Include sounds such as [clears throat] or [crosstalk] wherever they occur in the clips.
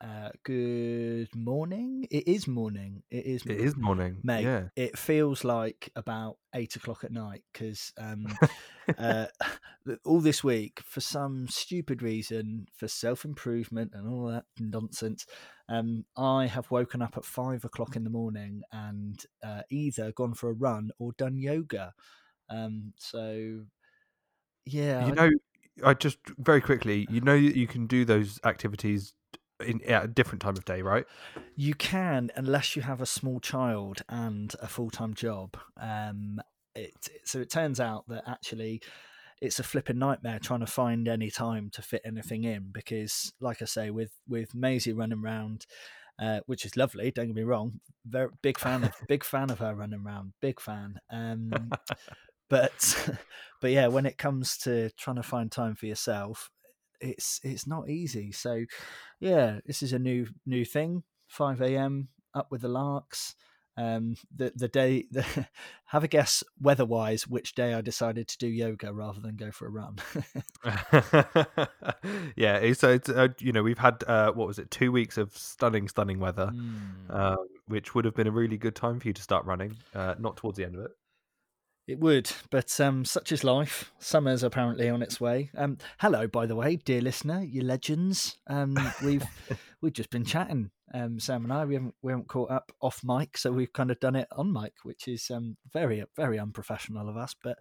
Uh, good morning. It is morning. It is. It is morning, mate. Yeah. It feels like about eight o'clock at night because um, [laughs] uh, all this week, for some stupid reason, for self improvement and all that nonsense, um, I have woken up at five o'clock in the morning and uh, either gone for a run or done yoga. Um, so, yeah, You know, I just very quickly, you know, you can do those activities in at a different time of day, right? You can, unless you have a small child and a full time job. Um, it, so it turns out that actually it's a flipping nightmare trying to find any time to fit anything in because, like I say, with with Maisie running around, uh, which is lovely. Don't get me wrong, very big fan of [laughs] big fan of her running around, big fan. Um, but [laughs] but yeah, when it comes to trying to find time for yourself, it's it's not easy. So yeah, this is a new new thing. Five a.m. up with the larks. Um, the the day [laughs] the, have a guess weather wise which day I decided to do yoga rather than go for a run. [laughs] yeah. So it's uh, you know we've had uh, what was it two weeks of stunning, stunning weather, Mm. um, which would have been a really good time for you to start running. Uh, not towards the end of it. It would, but um, such is life. Summer's apparently on its way. Um, hello, by the way, dear listener, you legends. Um, we've [laughs] we've just been chatting, um, Sam and I. We haven't we haven't caught up off mic, so we've kind of done it on mic, which is um, very very unprofessional of us. But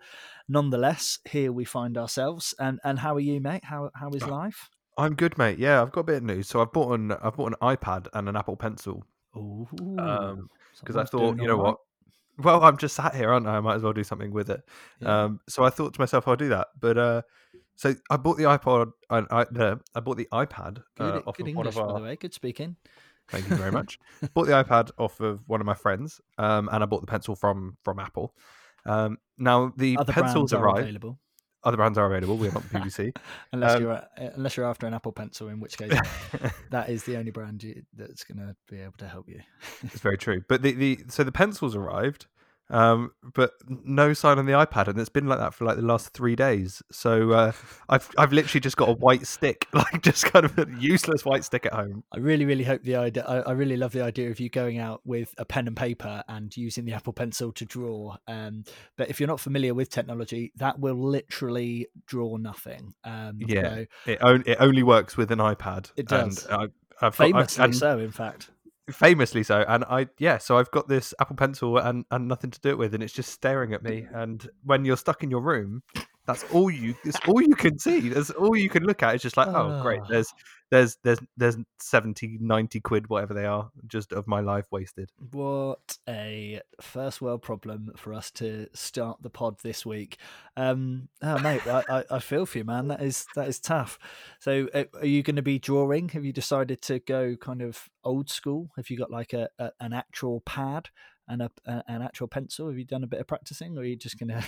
nonetheless, here we find ourselves. And and how are you, mate? How how is life? I'm good, mate. Yeah, I've got a bit of news. So I've bought an I've bought an iPad and an Apple Pencil because I thought you know what. Well, I'm just sat here, aren't I? I might as well do something with it. Yeah. Um, so I thought to myself, I'll do that. But uh, so I bought the iPod. I, I, the, I bought the iPad good uh, off good of one English, of by our. the way. Good speaking. Thank you very much. [laughs] bought the iPad off of one of my friends, um, and I bought the pencil from from Apple. Um, now the Other pencils are arrived. available. Other brands are available. We're not BBC. [laughs] Unless Um, you're unless you're after an Apple Pencil, in which case [laughs] that is the only brand you, that's going to be able to help you. It's very true. But the, the so the pencils arrived, um, but no sign on the iPad, and it's been like that for like the last three days. So uh, [laughs] I've I've literally just got a white stick, [laughs] like just kind of a useless white stick at home. I really, really hope the idea. I, I really love the idea of you going out with a pen and paper and using the Apple Pencil to draw. Um, but if you're not familiar with technology, that will literally draw nothing. Um, Yeah, so It on, it only works with an iPad. It does. And I, I've famously and so, in fact. Famously so. And I yeah, so I've got this Apple Pencil and and nothing to do it with, and it's just staring at me. Mm-hmm. And when you're stuck in your room. That's all you. It's all you can see. That's all you can look at. It's just like, oh, great. Ah. There's, there's, there's, there's 70, 90 quid, whatever they are, just of my life wasted. What a first world problem for us to start the pod this week. Um, oh, mate, I, I, I feel for you, man. That is that is tough. So, are you going to be drawing? Have you decided to go kind of old school? Have you got like a, a an actual pad and a, a an actual pencil? Have you done a bit of practicing, or are you just going to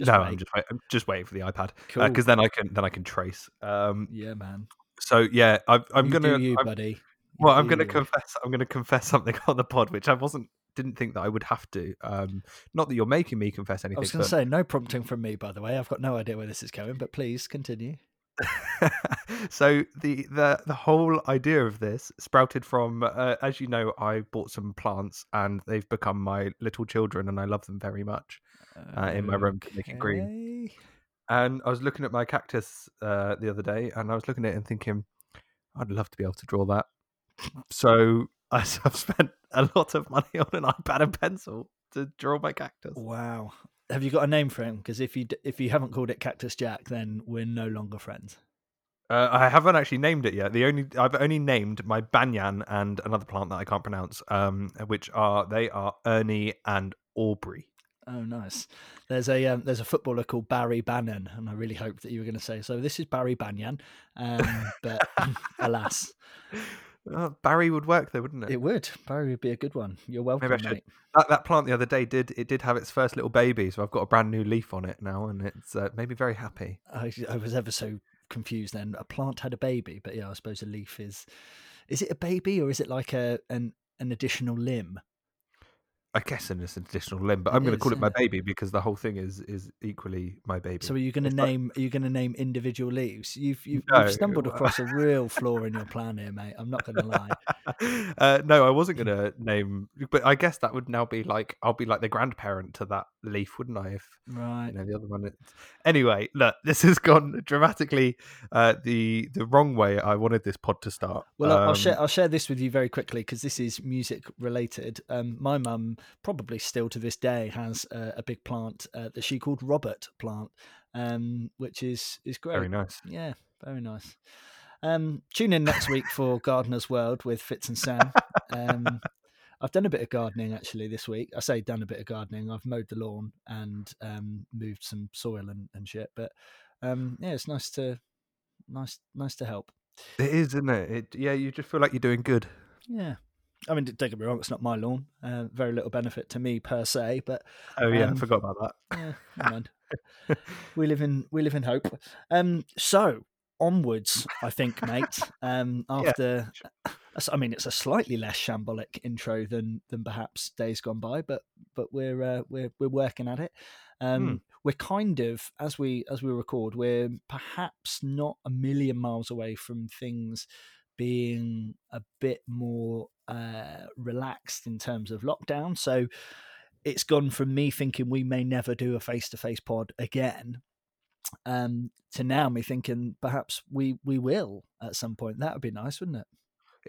just no, wait? I'm just, I'm just waiting for the iPad cool. because then I can, then I can trace. Um, yeah, man. so yeah, I've, I'm you gonna, do you, I'm- buddy. You well, I'm gonna you. confess, I'm gonna confess something [laughs] on the pod, which I wasn't, didn't think that I would have to. Um, not that you're making me confess anything. I was going but- to say no prompting from me, by the way. I've got no idea where this is going, but please continue. [laughs] so the the the whole idea of this sprouted from uh, as you know i bought some plants and they've become my little children and i love them very much Uh, in my room to make it green. And i was looking at my cactus uh, the other day and i was looking at it and thinking i'd love to be able to draw that [laughs] so [laughs] i've spent a lot of money on an ipad and pencil to draw my cactus Wow. Have you got a name for him? Because if you d- if you haven't called it Cactus Jack, then we're no longer friends. Uh, I haven't actually named it yet. The only I've only named my banyan and another plant that I can't pronounce, um, which are they are Ernie and Aubrey. Oh, nice. There's a um, there's a footballer called Barry Bannan, and I really hoped that you were going to say so. This is Barry Banyan, um, but [laughs] alas, Uh, Barry would work though, wouldn't it? it would. Barry would be a good one. You're welcome, mate. That, that plant the other day did it did have its first little baby, so I've got a brand new leaf on it now, and it's uh, made me very happy. I, I was ever so confused. Then a plant had a baby, but yeah, I suppose a leaf is. Is it a baby or is it like a an an additional limb? I guess in this additional limb, but I'm going to call it my baby because the whole thing is is equally my baby. So are you going to name? Are you going to name individual leaves? You've you've, no. you've, stumbled [laughs] across a real flaw in your plan here, mate. I'm not going to lie. [laughs] uh, no, I wasn't going to name, but I guess that would now be like I'll be like the grandparent to that leaf, wouldn't I? If right, you know the other one. Anyway, look, [laughs] this has gone dramatically uh, the the wrong way. I wanted this pod to start. Well, um, I'll share I'll share this with you very quickly because this is music related. Um, my mum probably still to this day has a, a big plant uh, that she called Robert plant, um, which is is great. Very nice. Yeah, very nice. Um, tune in next week for Gardener's World with Fitz and Sam. Um, I've done a bit of gardening actually this week. I say done a bit of gardening. I've mowed the lawn and um, moved some soil and, and shit. But um, yeah, it's nice to nice nice to help. It is, isn't it? it? Yeah, you just feel like you're doing good. Yeah, I mean, don't get me wrong; it's not my lawn. Uh, very little benefit to me per se, but oh yeah, um, I forgot about that. Mind. [laughs] we live in we live in hope. Um, so onwards, I think, mate. Um, [laughs] after, yeah. I mean, it's a slightly less shambolic intro than than perhaps days gone by, but but we're uh, we're we're working at it. Um, hmm. We're kind of as we as we record, we're perhaps not a million miles away from things being a bit more uh, relaxed in terms of lockdown. So it's gone from me thinking we may never do a face to face pod again um, to now me thinking perhaps we we will at some point. That would be nice, wouldn't it?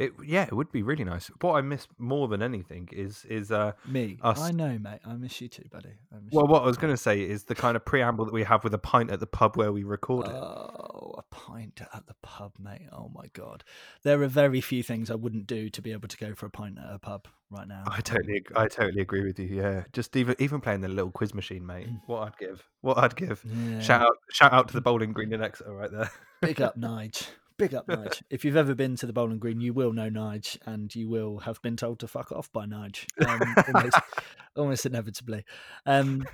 It yeah, it would be really nice. What I miss more than anything is is uh me. Us. I know, mate. I miss you too, buddy. well, what I was going to say is the kind of preamble that we have with a pint at the pub where we record it. Oh, a pint at the pub, mate. Oh my god, there are very few things I wouldn't do to be able to go for a pint at a pub right now. I totally, I totally agree with you. Yeah, just even even playing the little quiz machine, mate. Mm. What I'd give, what I'd give. Yeah. Shout out, shout out to the bowling green in Exeter right there. Big up, [laughs] Nige. Big up Nige. [laughs] if you've ever been to the Bowling Green, you will know Nige, and you will have been told to fuck off by Nige, um, almost, [laughs] almost, inevitably. Um,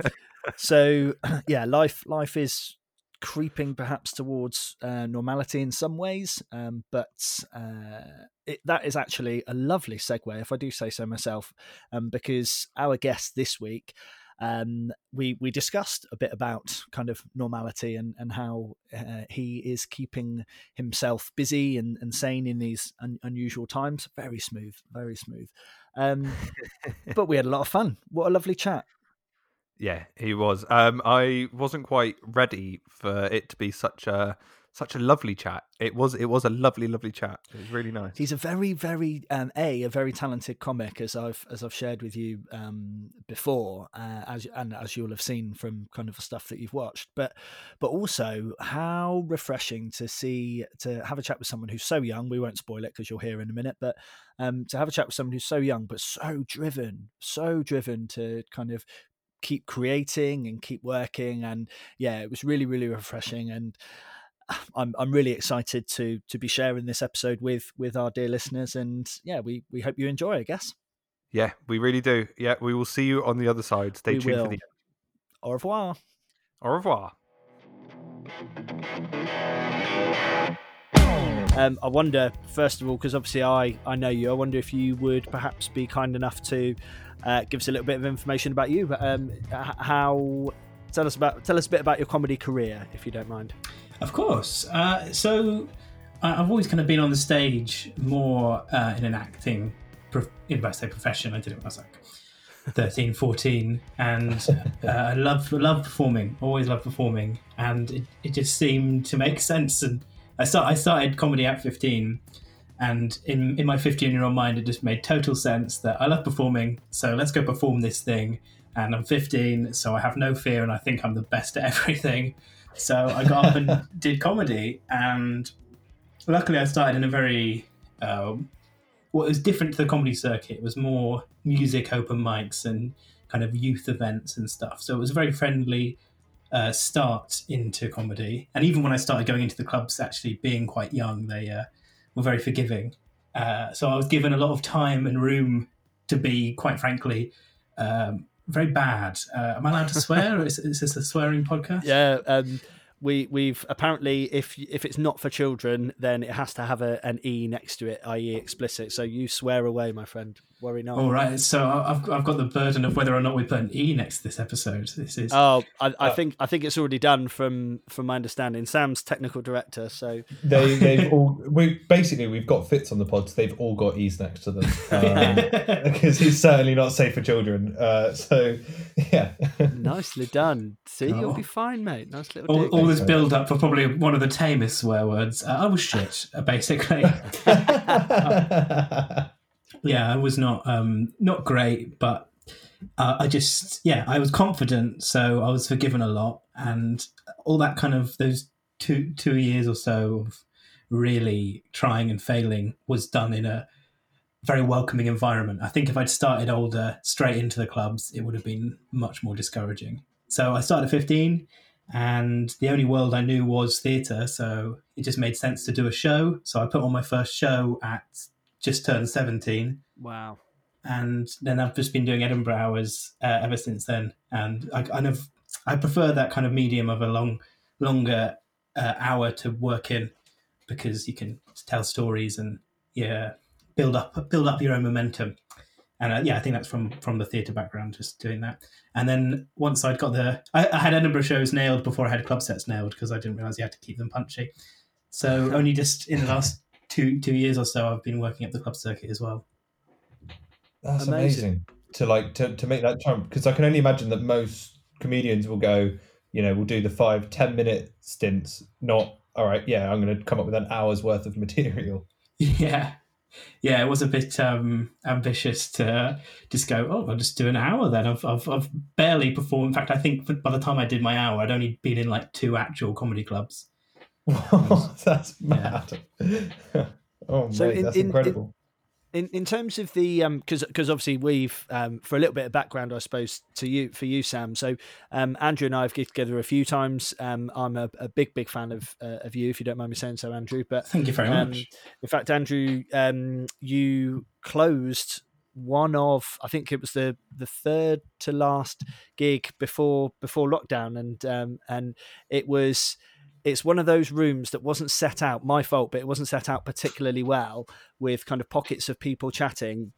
so, [clears throat] yeah, life life is creeping perhaps towards uh, normality in some ways, um, but uh, it, that is actually a lovely segue, if I do say so myself, um, because our guest this week um, we we discussed a bit about kind of normality and and how uh, he is keeping himself busy and, and sane in these un- unusual times. Very smooth, very smooth. Um, but we had a lot of fun. What a lovely chat. Yeah, he was. Um, I wasn't quite ready for it to be such a such a lovely chat. It was it was a lovely lovely chat. It was really nice. He's a very very um, a a very talented comic as I've as I've shared with you um, before uh, as and as you'll have seen from kind of the stuff that you've watched. But but also how refreshing to see to have a chat with someone who's so young. We won't spoil it because you'll hear in a minute. But um, to have a chat with someone who's so young but so driven, so driven to kind of keep creating and keep working and yeah it was really really refreshing and I'm I'm really excited to to be sharing this episode with with our dear listeners, and yeah, we we hope you enjoy. I guess. Yeah, we really do. Yeah, we will see you on the other side. Stay we tuned will. for the. Au revoir. Au revoir. Um, I wonder, first of all, because obviously I, I know you, I wonder if you would perhaps be kind enough to uh, give us a little bit of information about you. Um, how tell us about tell us a bit about your comedy career, if you don't mind. Of course. Uh, so I've always kind of been on the stage more uh, in an acting, in I say profession. I did it when I was like 13, 14, and uh, I love love performing. Always love performing, and it, it just seemed to make sense. And I start I started comedy at 15, and in in my 15 year old mind, it just made total sense that I love performing. So let's go perform this thing. And I'm 15, so I have no fear, and I think I'm the best at [laughs] everything. So I got up and [laughs] did comedy, and luckily I started in a very um, well, was different to the comedy circuit. It was more music open mics and kind of youth events and stuff. So it was a very friendly uh, start into comedy. And even when I started going into the clubs, actually being quite young, they uh, were very forgiving. Uh, so I was given a lot of time and room to be, quite frankly, um, very bad. Uh, am I allowed to [laughs] swear? is, is, this a swearing podcast? Yeah. Um, we we've apparently if if it's not for children, then it has to have a, an e next to it, i.e., explicit. So you swear away, my friend. Worry not. All right, so I- I've I've got the burden of whether or not we put an e next to this episode. This is Oh, I, I Uh, think I think it's already done from from my understanding. Sam's technical director, so They [laughs] they've all we basically we've got Fitz on the pods. They've all got e's next to them [laughs] um, because he's certainly not safe for children. Uh, so [laughs] yeah, nicely done. See, you'll Oh. be fine, mate. Nice little all, all this build up for probably one of the tamest swear words. Uh, I was shit, uh, basically. Yeah, I was not um not great, but uh, I just yeah, I was confident, so I was forgiven a lot, and all that kind of those two two years or so of really trying and failing was done in a very welcoming environment. I think if I'd started older, straight into the clubs, it would have been much more discouraging. So I started at 15, and the only world I knew was theatre, so it just made sense to do a show. So I put on my first show at just turned 17 wow. and then I've just been doing Edinburgh hours uh, ever since then. And I kind of I prefer that kind of medium of a long, longer uh, hour to work in because you can tell stories and yeah, build up build up your own momentum. And uh, yeah, I think that's from from the theatre background, just doing that. And then once I'd got the, I, I had Edinburgh shows nailed before I had club sets nailed because I didn't realise you had to keep them punchy. So [laughs] only just in the last two two years or so, I've been working at the club circuit as well. That's Amazing. amazing. to like to, to make that jump because I can only imagine that most comedians will go, you know, we'll do the five ten minute stints, not all right. Yeah, I'm going to come up with an hour's worth of material. [laughs] Yeah. Yeah, it was a bit um, ambitious to just go, oh, I'll just do an hour then. I've, I've, I've barely performed. In fact, I think by the time I did my hour, I'd only been in like two actual comedy clubs. [laughs] that's Yeah. mad. [laughs] oh, So mate, in- that's in- in- incredible. In in terms of the because because obviously we've um, for a little bit of background I suppose to you for you Sam so um, Andrew and I have get together a few times um, I'm a, a big big fan of uh, of you if you don't mind me saying so Andrew but Thank you very um, much. in fact Andrew um, you closed one of I think it was the the third to last gig before before lockdown and um, and it was it's one of those rooms that wasn't set out my fault but it wasn't set out particularly well with kind of pockets of people chatting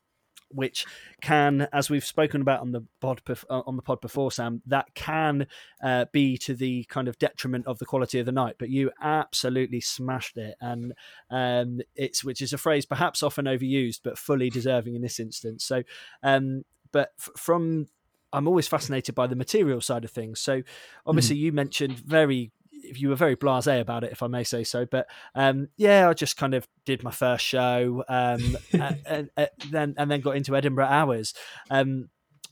which can as we've spoken about on the pod uh, on the pod before sam that can uh, be to the kind of detriment of the quality of the night but you absolutely smashed it. And um, it's which is a phrase perhaps often overused but fully deserving in this instance. So um, but f- from i'm always fascinated by the material side of things. So obviously you mentioned very you were very blasé about it, if I may say so. But um, yeah, I just kind of did my first show, um, and, and, and then and then got into Edinburgh Hours. Um,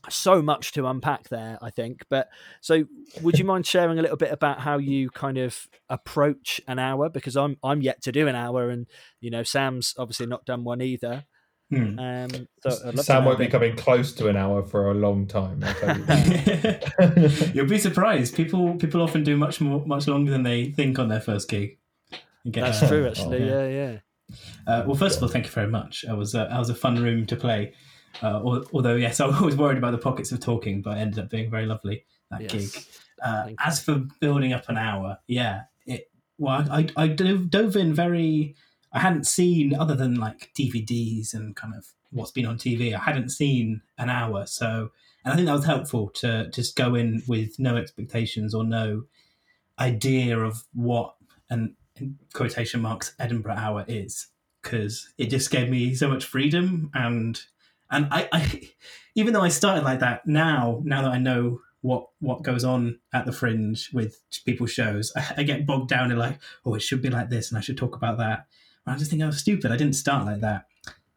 so much to unpack there, I think. But so, would you mind sharing a little bit about how you kind of approach an hour? Because I'm I'm yet to do an hour, and you know, Sam's obviously not done one either. Hmm. Um, so I'd love to Sam won't be bit- coming close to an hour for a long time. You [laughs] [laughs] You'll be surprised. People people often do much more much longer than they think on their first gig. That's true, actually. yeah. Yeah, yeah. Uh, well, first of all, thank you very much. I was uh, I was a fun room to play. Uh, al- although yes, [laughs] I was worried about the pockets of talking, but it ended up being very lovely that Yes. gig. Uh, as for building up an hour, yeah, it. Well, I I, I dove, dove in very. I hadn't seen other than like DVDs and kind of what's been on TV. I hadn't seen an hour, so and I think that was helpful to just go in with no expectations or no idea of what an quotation marks Edinburgh hour is because it just gave me so much freedom and and I, I [laughs] even though I started like that now now that I know what what goes on at the fringe with people's shows I, [laughs] I get bogged down in like oh it should be like this and I should talk about that I just think I was stupid. I didn't start like that.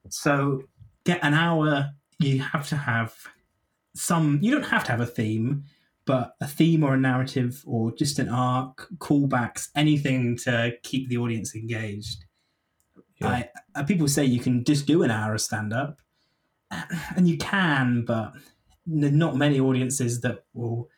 So get an hour you have to have some you don't have to have a theme but a theme or a narrative or just an arc callbacks anything to keep the audience engaged. Yeah. I, uh, people say you can just do an hour of stand up and you can but not many audiences that will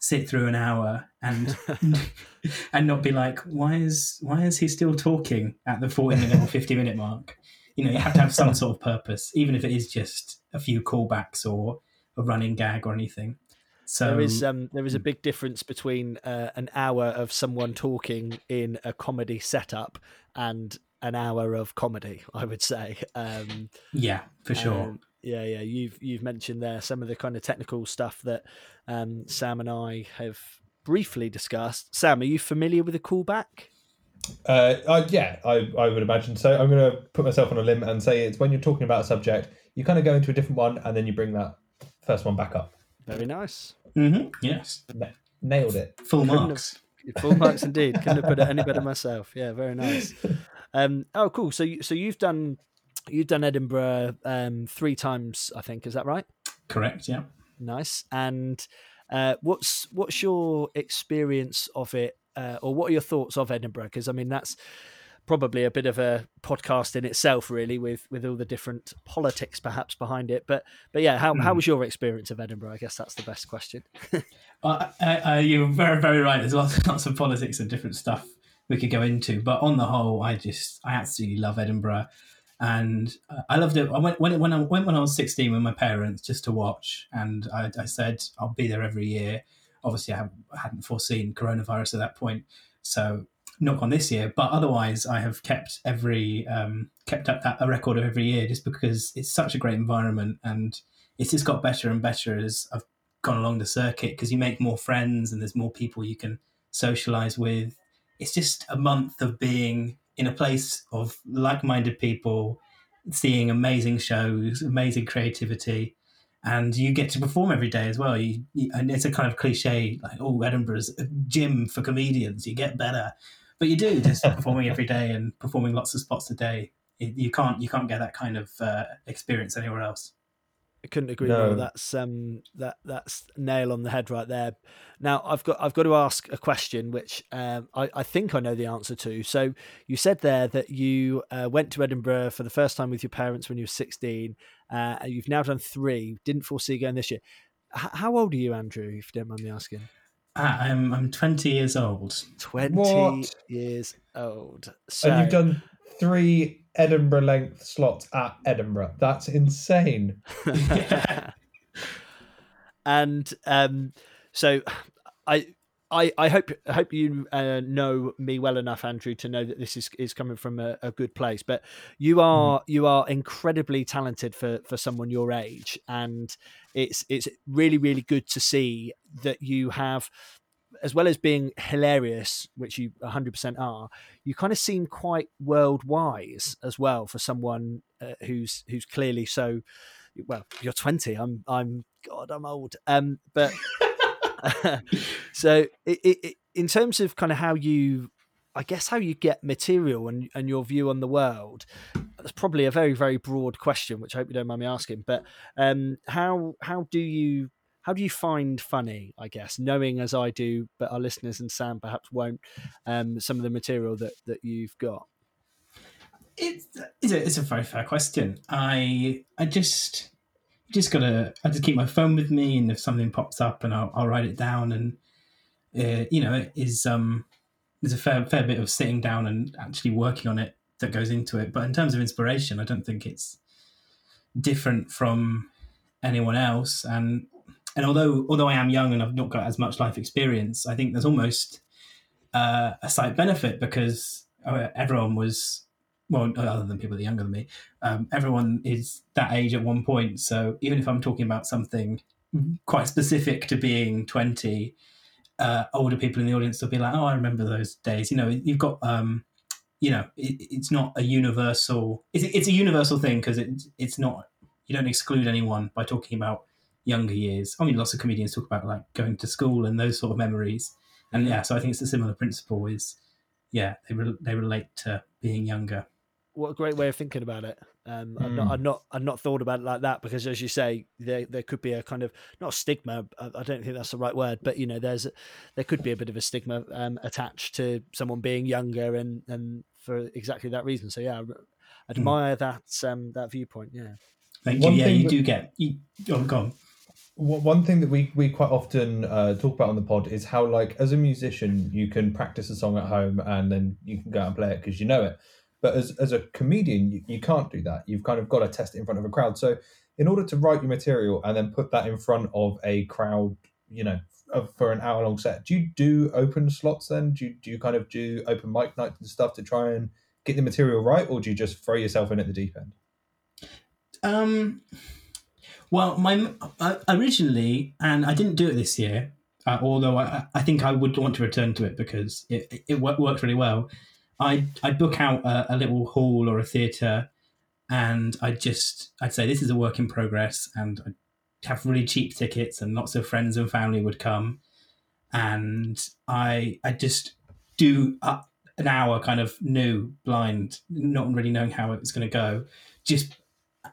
sit through an hour and [laughs] and not be like why is why is he still talking at the 40 minute or 50 minute mark you know you have to have some sort of purpose even if it is just a few callbacks or a running gag or anything so there is um, there is a big difference between uh, an hour of someone talking in a comedy setup and an hour of comedy. I would say. Um, yeah for sure um, yeah, yeah. You've you've mentioned there some of the kind of technical stuff that um, Sam and I have briefly discussed. Sam, are you familiar with a callback? Uh, I, yeah, I, I would imagine so. I'm going to put myself on a limb and say it's when you're talking about a subject, you kind of go into a different one and then you bring that first one back up. Very nice. Mm-hmm. Yes. Na- nailed it. Full Couldn't have- marks. Full marks indeed. Couldn't have put it any better myself. Yeah, very nice. [laughs] Um, oh, cool. So, you, so you've done you've done Edinburgh um, three times, I think. Is that right? Correct. Yeah. Nice. And uh, what's what's your experience of it, uh, or what are your thoughts of Edinburgh? Because I mean, that's probably a bit of a podcast in itself, really, with with all the different politics perhaps behind it. But but yeah, how how Hmm. was your experience of Edinburgh? I guess that's the best question. [laughs] Uh, you're very, very right. There's lots, lots of politics and different stuff we could go into, but on the whole, I just, I absolutely love Edinburgh, and uh, I loved it. I went when when I went when I was 16 with my parents just to watch, and I, I said I'll be there every year. Obviously, I hadn't foreseen coronavirus at that point, so knock on this year. But otherwise, I have kept every um, kept up that a record of every year just because it's such a great environment, and it's just got better and better as I've gone along the circuit because you make more friends and there's more people you can socialize with. It's just a month of being in a place of like-minded people, seeing amazing shows, amazing creativity, and you get to perform every day as well. You, you- and it's a kind of cliche like, "Oh, Edinburgh's a gym for comedians. You get better," but you do just [laughs] performing every day and performing lots of spots a day. You you can't you can't get that kind of uh, experience anywhere else. I couldn't agree No. more. That's um that that's nail on the head right there. Now I've got I've got to ask a question which um I, I think I know the answer to. So you said there that you uh, went to Edinburgh for the first time with your parents when you were sixteen. Uh, and you've now done three. Didn't foresee going this year. H- how old are you, Andrew? If you don't mind me asking. Ah, I'm I'm 20 years old. Twenty What? years old. So And you've done three Edinburgh length slots at Edinburgh. That's insane. [laughs] [laughs] and um, so I. I, I hope I hope you uh, know me well enough, Andrew, to know that this is, is coming from a, a good place. But you are you are incredibly talented for, for someone your age, and it's it's really really good to see that you have, as well as being hilarious, which you 100 percent are, you kind of seem quite world wise as well for someone uh, who's who's clearly so. Well, you're 20. I'm I'm God, I'm old. Um, but [laughs] so it, it, in terms of kind of how you i guess how you get material and, and your view on the world that's probably a very very broad question which i hope you don't mind me asking but um how how do you how do you find funny i guess knowing as i do but our listeners and sam perhaps won't um some of the material that that you've got It's it's a, very fair question. I I just just gotta I just keep my phone with me, and if something pops up, and I'll, I'll write it down. And uh, you know, it is um there's a fair fair bit of sitting down and actually working on it that goes into it. But in terms of inspiration, I don't think it's different from anyone else. And and although although I am young and I've not got as much life experience, I think there's almost uh, a slight benefit because uh, everyone was well, other than people that are younger than me, um, everyone is that age at one point. So even if I'm talking about something quite specific to being 20, uh, older people in the audience will be like, "Oh, I remember those days." You know, you've got, um, you know, it, it's not a universal. It's, it's a universal thing because it, it's not. You don't exclude anyone by talking about younger years. I mean, lots of comedians talk about like going to school and those sort of memories. And yeah, so I think it's a similar principle. Is yeah, they re- they relate to being younger. what a great way of thinking about it. Um, I'm not, Mm. I've not, I've not thought about it like that because, as you say, there there could be a kind of not stigma. I I don't think that's the right word, but you know, there's there could be a bit of a stigma um, attached to someone being younger, and and for exactly that reason. So yeah, I admire that um, that viewpoint. Yeah, Thank One you. Yeah, thing you that- do get. You, oh, go on. One thing that we, we quite often uh, talk about on the pod is how, like, as a musician, you can practice a song at home and then you can go out and play it because you know it. But as, as a comedian, you, you can't do that. You've kind of got to test it in front of a crowd. So, in order to write your material and then put that in front of a crowd, you know, for an hour long set, do you do open slots then? Do you, do you kind of do open mic nights and stuff to try and get the material right, or do you just throw yourself in at the deep end? Um, Well, my uh, originally, and I didn't do it this year. Uh, although I, I think I would want to return to it because it, it worked really well. I I book out a, a little hall or a theatre, and I just I'd say this is a work in progress, and I'd have really cheap tickets, and lots of friends and family would come, and I I just do an hour kind of new blind, not really knowing how it was going to go, just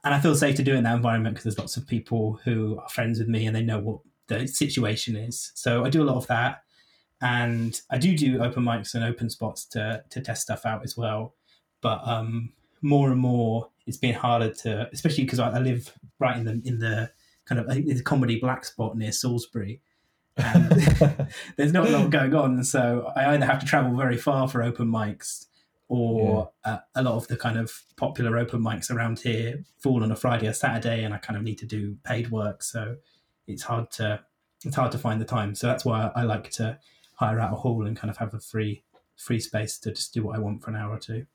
and I feel safe to do it in that environment because there's lots of people who are friends with me and they know what the situation is. So I do a lot of that, and I do do open mics and open spots to to test stuff out as well. But um, more and more, it's been harder to, especially because I, I, live right in the in the kind of the comedy black spot near Salisbury. And [laughs] [laughs] there's not a lot going on, so I either have to travel very far for open mics, or yeah. uh, a lot of the kind of popular open mics around here fall on a Friday or Saturday, and I kind of need to do paid work. So it's hard to it's hard to find the time. So that's why I like to hire out a hall and kind of have a free free space to just do what I want for an hour or two.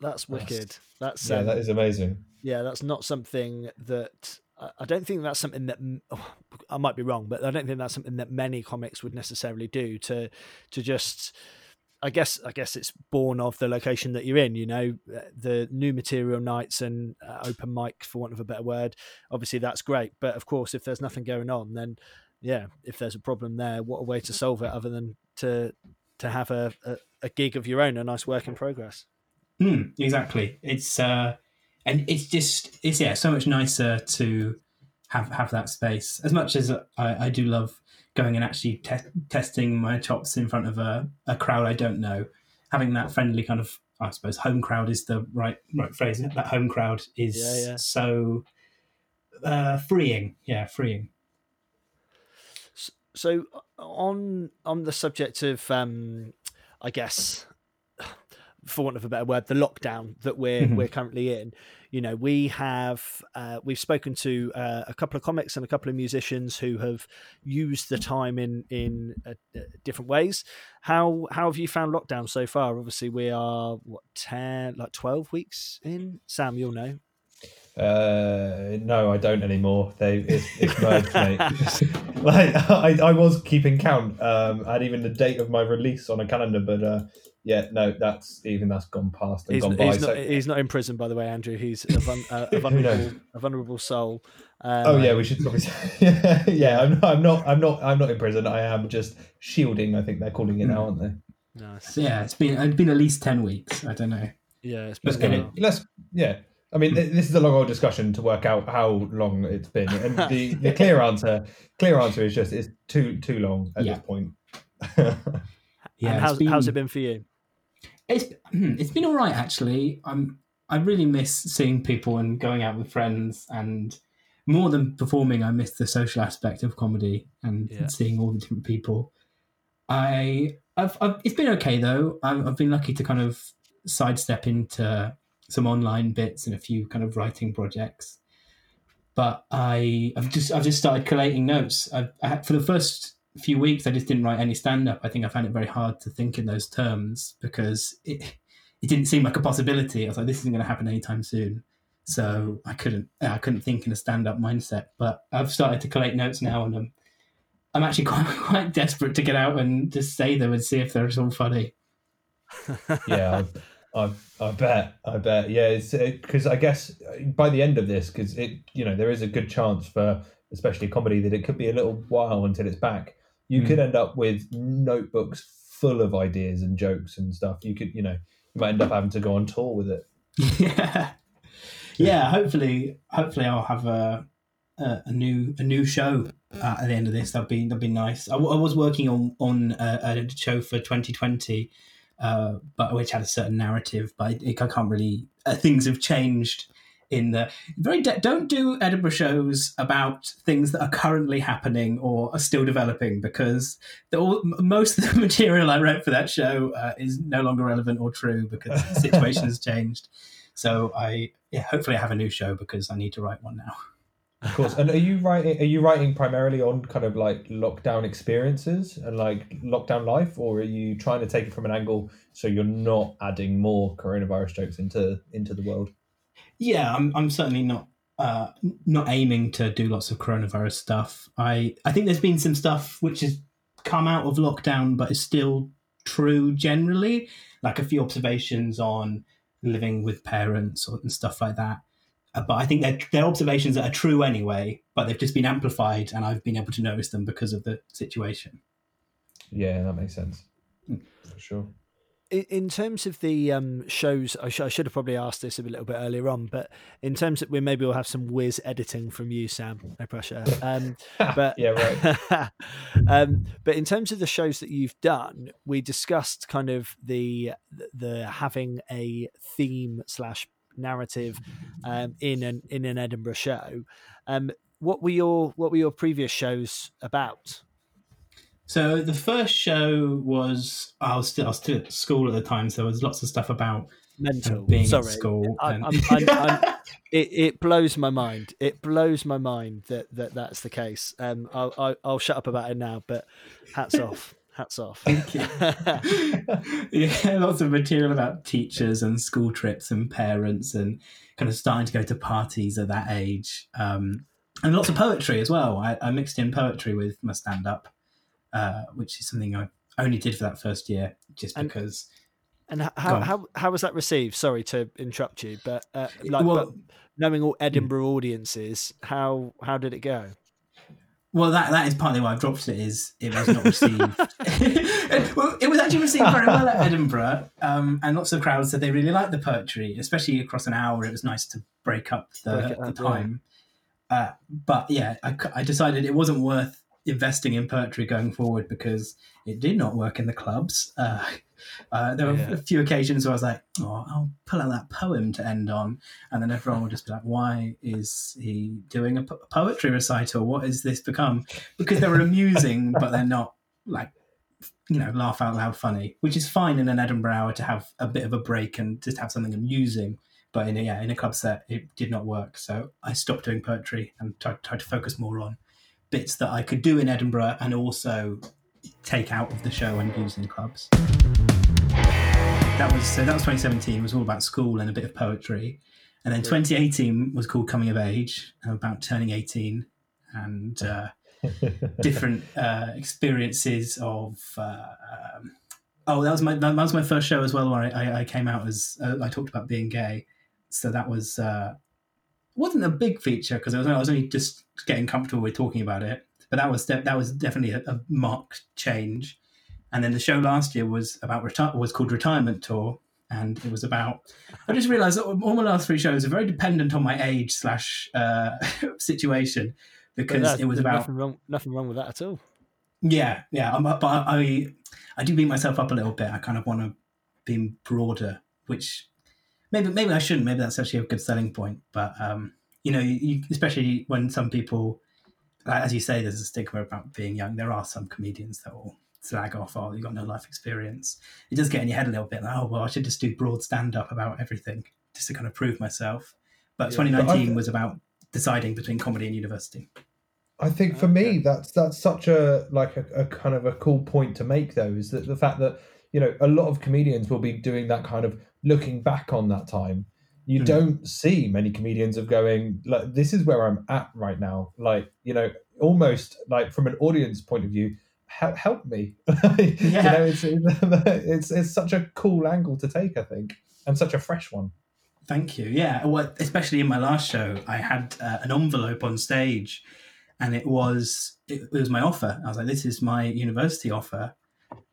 That's wicked. That's yeah, um, that is amazing. Yeah, that's not something that I don't think that's something that oh, I might be wrong, but I don't think that's something that many comics would necessarily do to to just I guess I guess it's born of the location that you're in. You know, uh, the new material nights and uh, open mic, for want of a better word. Obviously, that's great, but of course, if there's nothing going on, then yeah, if there's a problem there, what a way to solve it other than to to have a, a, a gig of your own, a nice work in progress. Mm, exactly. It's uh, and it's just it's yeah, so much nicer to have have that space. As much as I, I do love going and actually te- testing my chops in front of a, a crowd I don't know, having that friendly kind of, I suppose, home crowd is the right right phrase. That home crowd is yeah, yeah. so uh, freeing. Yeah, freeing. So on on the subject of, um, I guess, for want of a better word, the lockdown that we're mm-hmm. we're currently in. You know we have uh, we've spoken to uh, a couple of comics and a couple of musicians who have used the time in in uh, uh different ways. How how have you found lockdown so far? Obviously we are what 10 like 12 weeks in? Sam you'll know uh, no, I don't anymore. They it's, it's merged, mate. [laughs] like I, I was keeping count. Um, I had even the date of my release on a calendar, but uh, yeah, no, that's even that's gone past and he's, gone by. He's not, so, he's not in prison, by the way, Andrew. He's a, vul- a [laughs] vulnerable, a vulnerable soul. Um, oh yeah, we should probably. Say, yeah, [laughs] yeah. I'm not, I'm not. I'm not. I'm not in prison. I am just shielding. I think they're calling it now, aren't they? Nice. Yeah, it's been it's been at least ten weeks. I don't know. Yeah, it's been. Let's get it. Let's yeah. I mean, this is a long old discussion to work out how long it's been, and the, [laughs] the clear answer, clear answer is just it's too too long at yeah. this point. [laughs] yeah, and how's, been... how's it been for you? It's [clears throat] it's been all right actually. I'm I really miss seeing people and going out with friends and more than performing, I miss the social aspect of comedy and yeah. seeing all the different people. I I've, I've it's been okay though. I've, I've been lucky to kind of sidestep into some online bits and a few kind of writing projects. But I I've just I've just started collating notes. I had, for the first few weeks, I just didn't write any stand up. I think I found it very hard to think in those terms because it it didn't seem like a possibility. I was like, this isn't going to happen anytime soon. So I couldn't I couldn't think in a stand up mindset. But I've started to collate notes now, and I'm I'm actually [laughs] quite quite desperate to get out and just say them and see if they're all funny. [laughs] yeah, I, I, bet I bet yeah. It's because it, I guess by the end of this, because it you know there is a good chance for especially comedy that it could be a little while until it's back you mm. could end up with notebooks full of ideas and jokes and stuff. You could, you know, you might end up having to go on tour with it. [laughs] yeah, yeah. Hopefully, hopefully, I'll have a a, a new a new show uh, at the end of this. That'd be that'd be nice. I, I was working on on a, a show for 2020, uh, but which had a certain narrative, but I, I can't really. Uh, things have changed in the very de- don't do Edinburgh shows about things that are currently happening or are still developing because all, most of the [laughs] material I wrote for that show uh, is no longer relevant or true because the situation has [laughs] changed. So I yeah, hopefully I have a new show because I need to write one now. Of course. And are you writing? Are you writing primarily on kind of like lockdown experiences and like lockdown life, or are you trying to take it from an angle so you're not adding more coronavirus jokes into into the world? yeah, I'm I'm certainly not uh, not aiming to do lots of coronavirus stuff. I I think there's been some stuff which has come out of lockdown, but is still true generally. Like a few observations on living with parents or, and stuff like that. Uh, but I think they're, they're observations that are true anyway, but they've just been amplified, and I've been able to notice them because of the situation. Yeah, that makes sense. Mm. For sure. In, in terms of the um, shows, I, sh- I should have probably asked this a little bit earlier on, but in terms of we maybe we'll have some whiz editing from you, Sam. No pressure. Um, [laughs] but yeah, right. [laughs] um, but in terms of the shows that you've done, we discussed kind of the the having a theme slash narrative [laughs] um, in an in an Edinburgh show. Um, what were your what were your previous shows about? So the first show was I was still I was still at school at the time, so there was lots of stuff about mental being Sorry. at school. I, and... I'm, I'm, I'm, [laughs] it, it blows my mind. It blows my mind that, that that's the case. Um, I'll, I'll, I'll shut up about it now. But hats off, hats off. Thank you. [laughs] yeah, lots of material about teachers and school trips and parents and kind of starting to go to parties at that age. Um, and lots of poetry as well. I, I mixed in poetry with my stand up uh, which is something I only did for that first year, just and, because. And how, how how was that received? Sorry to interrupt you, but uh, like, well, but knowing all Edinburgh audiences, how how did it go? Well, that that is partly why I've dropped it. Is it was not received. [laughs] [laughs] well, it was actually received very well at Edinburgh, um, and lots of crowds said they really liked the poetry, especially across an hour. It was nice to break up the, break up, the time. Yeah. Uh, but yeah, I, I decided it wasn't worth investing in poetry going forward because it did not work in the clubs. Uh, uh, there were yeah. a few occasions where I was like, "Oh, I'll pull out that poem to end on," and then everyone would just be like, "Why is he doing a po- poetry recital? What has this become?" Because they were amusing, [laughs] but they're not like you know laugh out loud funny, which is fine in an Edinburgh hour to have a bit of a break and just have something amusing. But in a, yeah, in a club set, it did not work. So I stopped doing poetry and tried, tried to focus more on bits that I could do in Edinburgh and also take out of the show and use in clubs. That was so. That was 2017. It was all about school and a bit of poetry, and then 2018 was called Coming of Age, about turning 18 and uh, [laughs] different uh, experiences of. Uh, um, oh, that was my that was my first show as well, where I, I came out as uh, I talked about being gay. So that was uh, wasn't a big feature because I was, I was only just getting comfortable with talking about it. But that was de- that was definitely a, a, marked change. And then the show last year was about reti- was called Retirement Tour, and it was about. I just realised that all my last three shows are very dependent on my age slash uh, [laughs] situation because it was about nothing wrong, nothing wrong with that at all. Yeah, yeah, but I I do beat myself up a little bit. I kind of want to be broader, which maybe maybe I shouldn't. Maybe that's actually a good selling point. But um, you know, you, especially when some people, as you say, there's a stigma about being young. There are some comedians that will slag off, "Oh, you've got no life experience." It does get in your head a little bit. Like, oh, well, I should just do broad stand up about everything just to kind of prove myself. But yeah, 2019 but was about deciding between comedy and university. I think for me, that's that's such a like a, a kind of a cool point to make, though, is that the fact that you know a lot of comedians will be doing that kind of looking back on that time you mm. don't see many comedians of going like this is where i'm at right now. Like you know almost like from an audience point of view help, help me. [laughs] Yeah. you know it's, [laughs] it's it's such a cool angle to take i think and such a fresh one. Thank you. Yeah well especially in my last show i had uh, an envelope on stage and it was it, it was my offer. I was like this is my university offer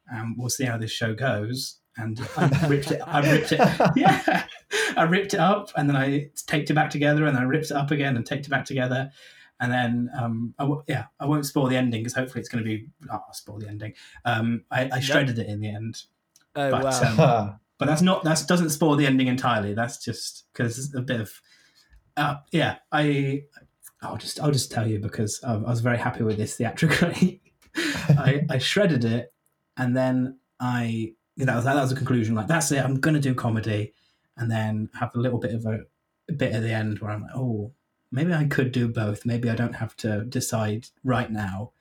and we'll see how this show goes and I ripped it. I ripped it. [laughs] Yeah, I ripped it up, and then I taped it back together, and I ripped it up again and taped it back together, and then um, I w- yeah, I won't spoil the ending because hopefully it's going to be. Oh, I'll spoil the ending. Um, I, I shredded yep. it in the end. Oh but, wow! Um, [laughs] but that's not that doesn't spoil the ending entirely. That's just because a bit of uh, yeah. I I'll just I'll just tell you because I, I was very happy with this theatrically. [laughs] I, I shredded it, and then I that was that was a conclusion. Like that's it. I'm going to do comedy, and then have a little bit of a, a bit at the end where I'm like, oh, maybe I could do both. Maybe I don't have to decide right now.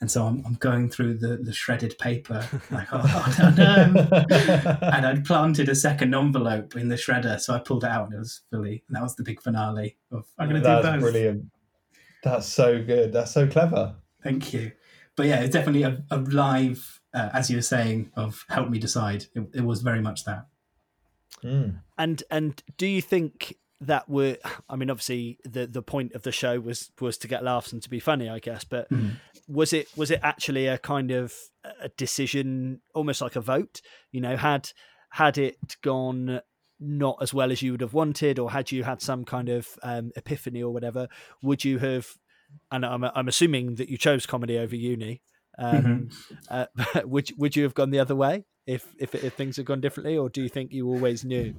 And so I'm, I'm going through the, the shredded paper, like, oh, no. Um, [laughs] and I'd planted a second envelope in the shredder. So I pulled it out and it was fully, and that was the big finale of, I'm going to do That's both. brilliant. That's so good. That's so clever. Thank you. But yeah, it's definitely a, a live, uh, as you were saying, of help me decide. It, it was very much that. Mm. And and do you think that were? I mean, obviously the the point of the show was was to get laughs and to be funny, I guess. But Mhm. was it was it actually a kind of a decision, almost like a vote? You know, had had it gone not as well as you would have wanted, or had you had some kind of um, epiphany or whatever, would you have? And I'm I'm assuming that you chose comedy over uni. Um, uh, [laughs] would would you have gone the other way if, if if things had gone differently, or do you think you always knew?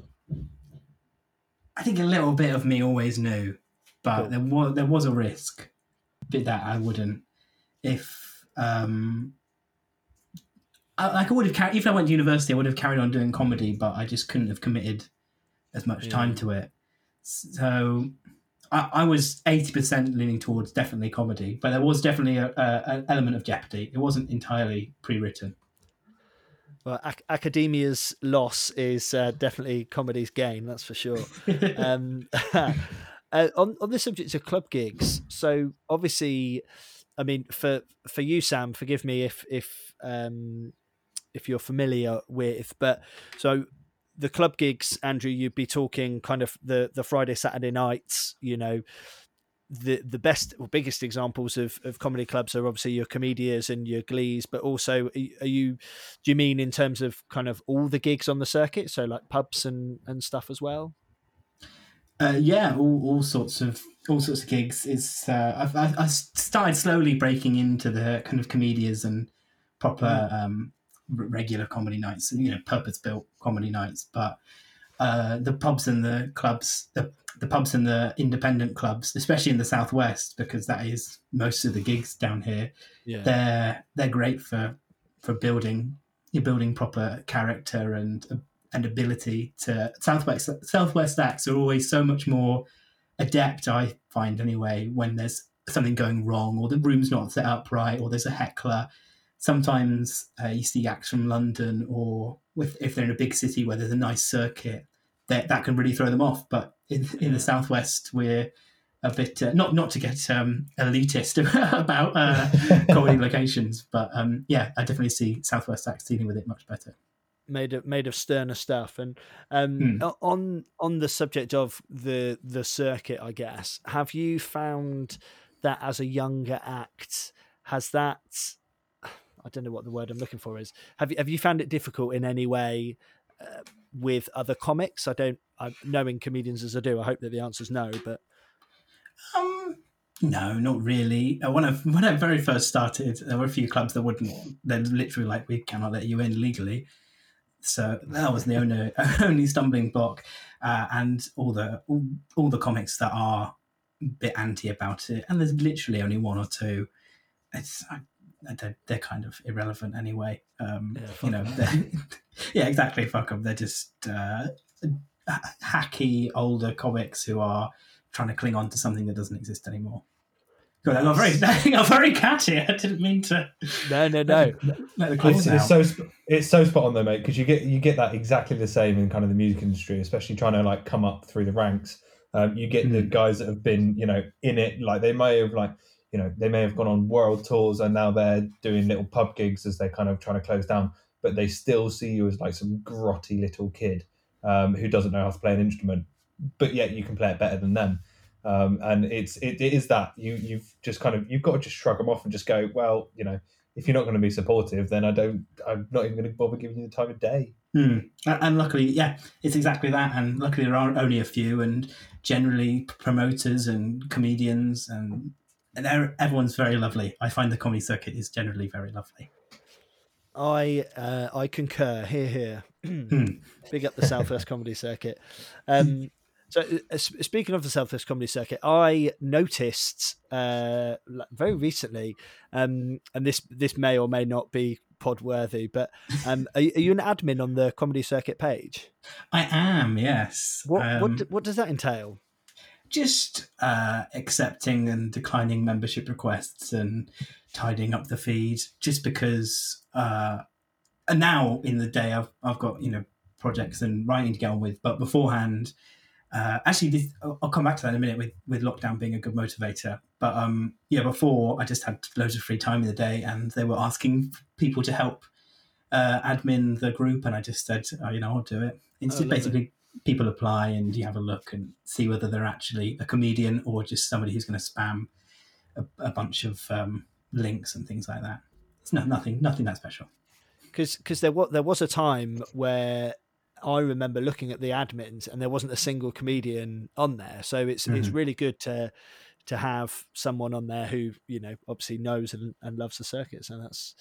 I think a little bit of me always knew, but Cool. there was there was a risk that I wouldn't if um I, like I would have carried even if I went to university I would have carried on doing comedy but I just couldn't have committed as much Yeah. time to it so I, I was 80% leaning towards definitely comedy but there was definitely a, a, an element of jeopardy it wasn't entirely pre-written Well, ac- academia's loss is uh, definitely comedy's gain. That's for sure. [laughs] um, [laughs] uh, on on the subject of club gigs, so obviously, I mean, for for you, Sam, forgive me if if um, if you're familiar with, but so the club gigs, Andrew, you'd be talking kind of the the Friday Saturday nights, you know. The the best or biggest examples of, of comedy clubs are obviously your Komedias and your glees, but also are you- do you mean in terms of kind of all the gigs on the circuit, so like pubs and and stuff as well? Uh, yeah, all, all sorts of all sorts of gigs. It's uh, I've, I, I started slowly breaking into the kind of comedians and proper um, r- regular comedy nights, you know, purpose built comedy nights. But uh, the pubs and the clubs, the, the pubs and the independent clubs, especially in the southwest, because that is most of the gigs down here. Yeah, They're they're great for for building you're building proper character and and ability to southwest southwest acts are always so much more adept i find anyway when there's something going wrong or the room's not set up right or there's a heckler sometimes uh, you see acts from london or with if they're in a big city where there's a nice circuit that that can really throw them off but in, in the southwest we're a bit uh, not not to get um, elitist [laughs] about uh, [laughs] comedy locations, but um, yeah, I definitely see Southwest acts dealing with it much better. made of made of sterner stuff. And um, o- on on the subject of the the circuit, I guess, have you found that as a younger act has that I don't know what the word I'm looking for is. Have you have you found it difficult in any way uh, with other comics? I don't. I, knowing comedians as I do, I hope that the answer is no. But Um, no, not really. Uh, When I when I very first started, there were a few clubs that wouldn't. They're literally like, we cannot let you in legally. So that was the only [laughs] only stumbling block, uh, and all the all, all the comics that are a bit anti about it, and there's literally only one or two. It's I, they're, they're kind of irrelevant anyway. Um, Yeah, you know, [laughs] yeah, exactly. Fuck them. They're just uh, hacky older comics who are trying to cling on to something that doesn't exist anymore. God, I got very, I got [laughs] very catty. I didn't mean to no, no, no. let the It's, it's so it's so spot on though, mate, because you get you get that exactly the same in kind of the music industry, especially trying to like come up through the ranks. Um, you get the Mm. guys that have been, you know, in it, like they may have like, you know, they may have gone on world tours and now they're doing little pub gigs as they're kind of trying to close down, but they still see you as like some grotty little kid um, who doesn't know how to play an instrument, but yet you can play it better than them. Um, and it's it, it is that you you've just kind of you've got to just shrug them off and just go, well, you know, if you're not going to be supportive, then I don't. I'm not even going to bother giving you the time of day. Hmm. And luckily, yeah, it's exactly that. And luckily, there are only a few, and generally promoters and comedians, and, and everyone's very lovely. I find the comedy circuit is generally very lovely. I uh, I concur. Here, here. [clears throat] [clears throat] Big up the Southwest Comedy Circuit. Um, so, uh, speaking of the Southwest Comedy Circuit, I noticed uh, very recently, um, and this this may or may not be pod worthy, but um, are, you- are you an admin on the Comedy Circuit page? I am, yes. What Um, what what does that entail? Just uh, accepting and declining membership requests and tidying up the feed, just because. Uh, and now in the day, I've I've got you know projects and writing to get on with, but beforehand. Uh, actually, this, I'll come back to that in a minute with, with lockdown being a good motivator. But um, yeah, before I just had loads of free time in the day, and they were asking people to help uh, admin the group, and I just said, oh, you know, I'll do it. It's Oh, just basically people apply, and you have a look and see whether they're actually a comedian or just somebody who's going to spam a, a bunch of um, links and things like that. It's not nothing, nothing that special. because there was there was a time where I remember looking at the admins and there wasn't a single comedian on there. So it's it's Mhm. really good to to have someone on there who you know obviously knows and, and loves the circuit. So that's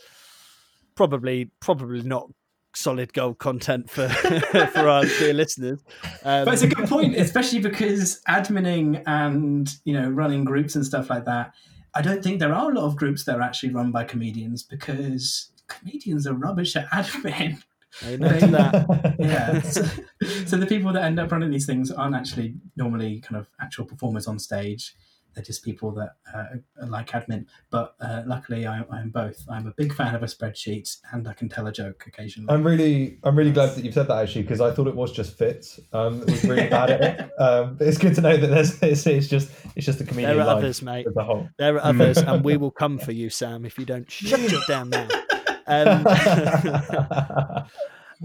probably probably not solid gold content for [laughs] for our dear listeners. Um, But it's a good point, especially because admining and you know running groups and stuff like that. I don't think there are a lot of groups that are actually run by comedians because comedians are rubbish at admin. that. [laughs] yeah. So, so the people that end up running these things aren't actually normally kind of actual performers on stage. They're just people that uh, like admin. But uh, luckily, I, I'm both. I'm a big fan of a spreadsheet, and I can tell a joke occasionally. I'm really, I'm really glad that you've said that actually because I thought it was just Fitz um, that was really bad at it. [laughs] Um, but it's good to know that there's, it's, it's just, it's just the comedian There are life others, mate. as a whole. There are others, and we will come [laughs] for you, Sam, if you don't shut your damn mouth. Um, [laughs]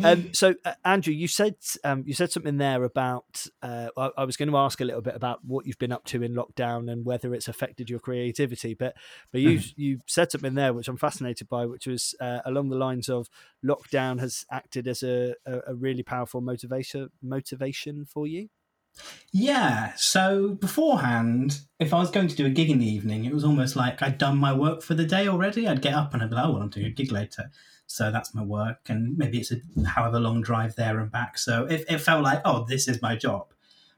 Um, so, uh, Andrew, you said um, you said something there about. Uh, I, I was going to ask a little bit about what you've been up to in lockdown and whether it's affected your creativity. But but you you said something there which I'm fascinated by, which was uh, along the lines of lockdown has acted as a, a, a really powerful motivation motivation for you. Yeah. So beforehand, if I was going to do a gig in the evening, it was almost like I'd done my work for the day already. I'd get up and I'd be like, oh, well, I'm doing a gig later. So that's my work. And maybe it's a however long drive there and back. So it, it felt like, oh, this is my job.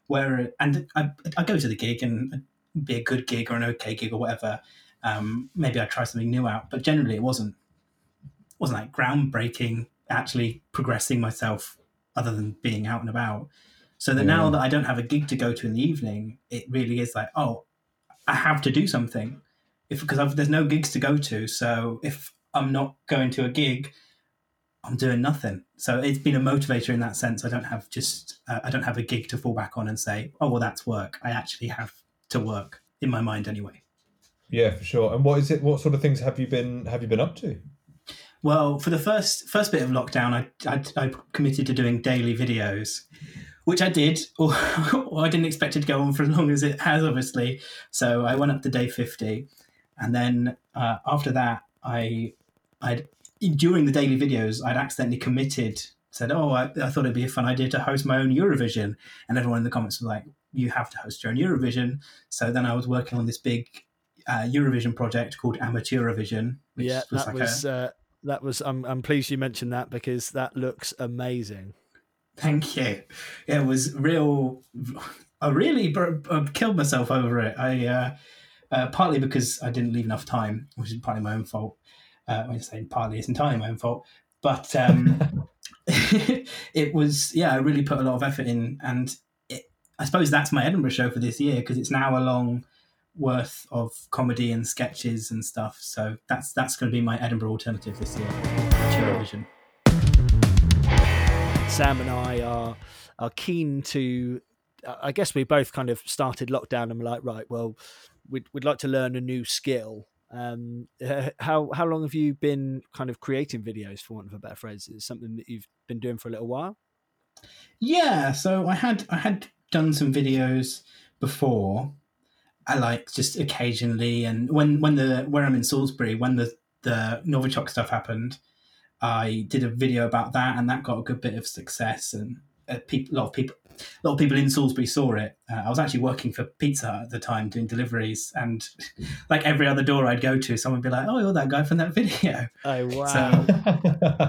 Where, and I, I go to the gig and be a good gig or an okay gig or whatever. Um, maybe I try something new out, but generally it wasn't, wasn't like groundbreaking, actually progressing myself other than being out and about. So that now that I don't have a gig to go to in the evening, it really is like, oh, I have to do something, if because I've, there's no gigs to go to. So if I'm not going to a gig, I'm doing nothing. So it's been a motivator in that sense. I don't have just uh, I don't have a gig to fall back on and say, oh well, that's work. I actually have to work in my mind anyway. Yeah, for sure. And what is it? What sort of things have you been have you been up to? Well, for the first first bit of lockdown, I I, I committed to doing daily videos, which I did. Or, [laughs] or I didn't expect it to go on for as long as it has, obviously. So I went up to day fifty, and then uh, after that, I I during the daily videos, I'd accidentally committed. Said, "Oh, I, I thought it'd be a fun idea to host my own Eurovision," and everyone in the comments was like, "You have to host your own Eurovision." So then I was working on this big uh, Eurovision project called Amateurivision, which yeah, was that like a, was uh, that was. I'm I'm pleased you mentioned that because that looks amazing. Thank you. It was real. I really br- uh, killed myself over it. I uh, uh, partly because I didn't leave enough time, which is partly my own fault. Uh, when I say partly, it's entirely my own fault. But um, [laughs] it was, yeah, I really put a lot of effort in, and it, I suppose that's my Edinburgh show for this year because it's now a long worth of comedy and sketches and stuff. So that's that's going to be my Edinburgh alternative this year. Eurovision. Sam and I are are keen to. I guess we both kind of started lockdown and were like, right, well, we'd we'd like to learn a new skill. Um, uh, [laughs] how how long have you been kind of creating videos, for want of a better phrase? Is something that you've been doing for a little while? Yeah, so I had I had done some videos before. I like just occasionally, and when when the where I'm in Salisbury, when the the Novichok stuff happened, I did a video about that, and that got a good bit of success, and people, a lot of people, a lot of people in Salisbury saw it. Uh, I was actually working for Pizza Hut at the time doing deliveries, and [laughs] like every other door I'd go to, someone would be like, "Oh, you're that guy from that video." Oh [laughs] wow! So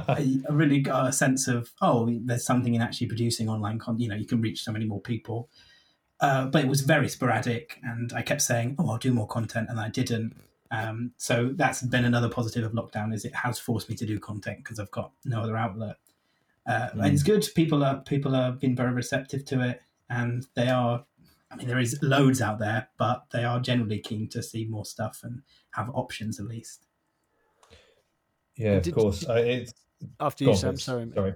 I, I really got a sense of oh, there's something in actually producing online content. You know, you can reach so many more people. Uh, but it was very sporadic, and I kept saying, "Oh, I'll do more content," and I didn't. Um, so that's been another positive of lockdown is it has forced me to do content because I've got no other outlet uh, mm. and it's good. People are people are being very receptive to it, and they are. I mean, there is loads out there, but they are generally keen to see more stuff and have options at least. Yeah, of did, course. Did, uh, after you, Sam. Sorry, sorry.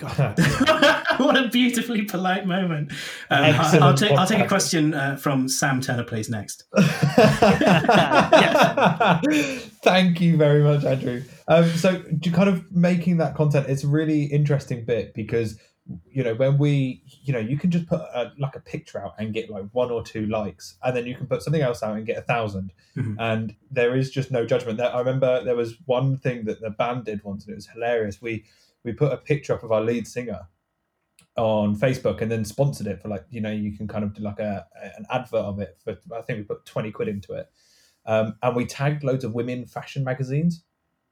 Sorry. [laughs] what a beautifully polite moment. Um, I- I'll, take, I'll take a question uh, from Sam Turner, please, next. [laughs] Thank you very much, Andrew. Um, so, to kind of making that content, it's a really interesting bit because you know when we, you know, you can just put a, like a picture out and get like one or two likes, and then you can put something else out and get a 1000 Mhm. and there is just no judgment. There, I remember there was one thing that the band did once, and it was hilarious. We we put a picture up of our lead singer on Facebook and then sponsored it for like you know you can kind of do like a an advert of it for I think we put twenty quid into it, um, and we tagged loads of women fashion magazines,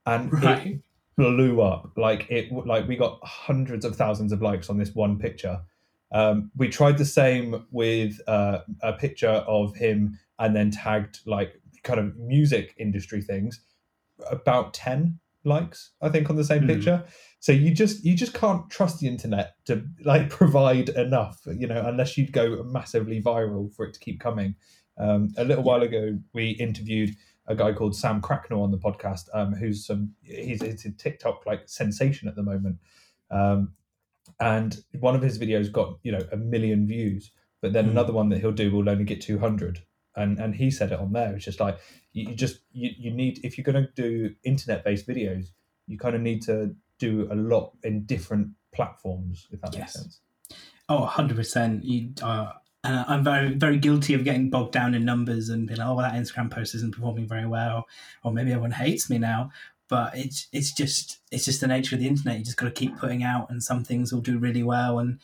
and it blew up. Like it like we got hundreds of thousands of likes on this one picture. Um, we tried the same with uh, a picture of him and then tagged like kind of music industry things, about ten likes I think on the same Hmm. picture. So you just you just can't trust the internet to like [laughs] provide enough you know unless you'd go massively viral for it to keep coming. Um, a little while ago we interviewed a guy called sam cracknell on the podcast um, who's some he's, he's a tiktok like sensation at the moment. Um, and one of his videos got you know a million views but then Hmm. another one that he'll do will only get 200 and and he said it on there it's just like you, you just you, you need if you're going to do internet based videos you kind of need to do a lot in different platforms if that makes sense Oh, 100%. You, uh, and I'm very, very guilty of getting bogged down in numbers and being like, oh, well, that Instagram post isn't performing very well, or maybe everyone hates me now. But it's it's just it's just the nature of the internet. You just got to keep putting out, and some things will do really well, and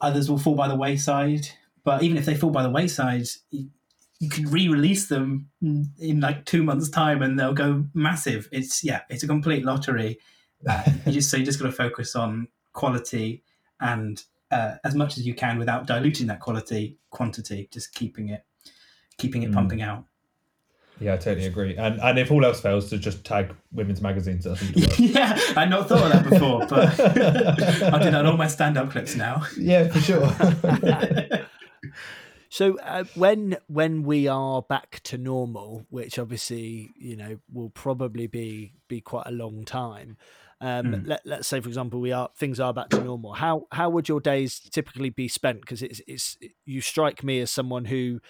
others will fall by the wayside. But even if they fall by the wayside, you, you can re-release them in, like two months' time, and they'll go massive. It's yeah, it's a complete lottery. Uh, you just so you just got to focus on quality and uh, as much as you can without diluting that quality quantity just keeping it keeping it Mm. pumping out yeah i totally agree and and if all else fails to just tag women's magazines i think [laughs] yeah i'd not thought of that before but [laughs] I did on all my stand-up clips now yeah for sure [laughs] So uh, when when we are back to normal, which obviously you know will probably be be quite a long time. Um, Mm. let, let's say, for example, we are things are back to normal. How how would your days typically be spent? Because it's it's you strike me as someone who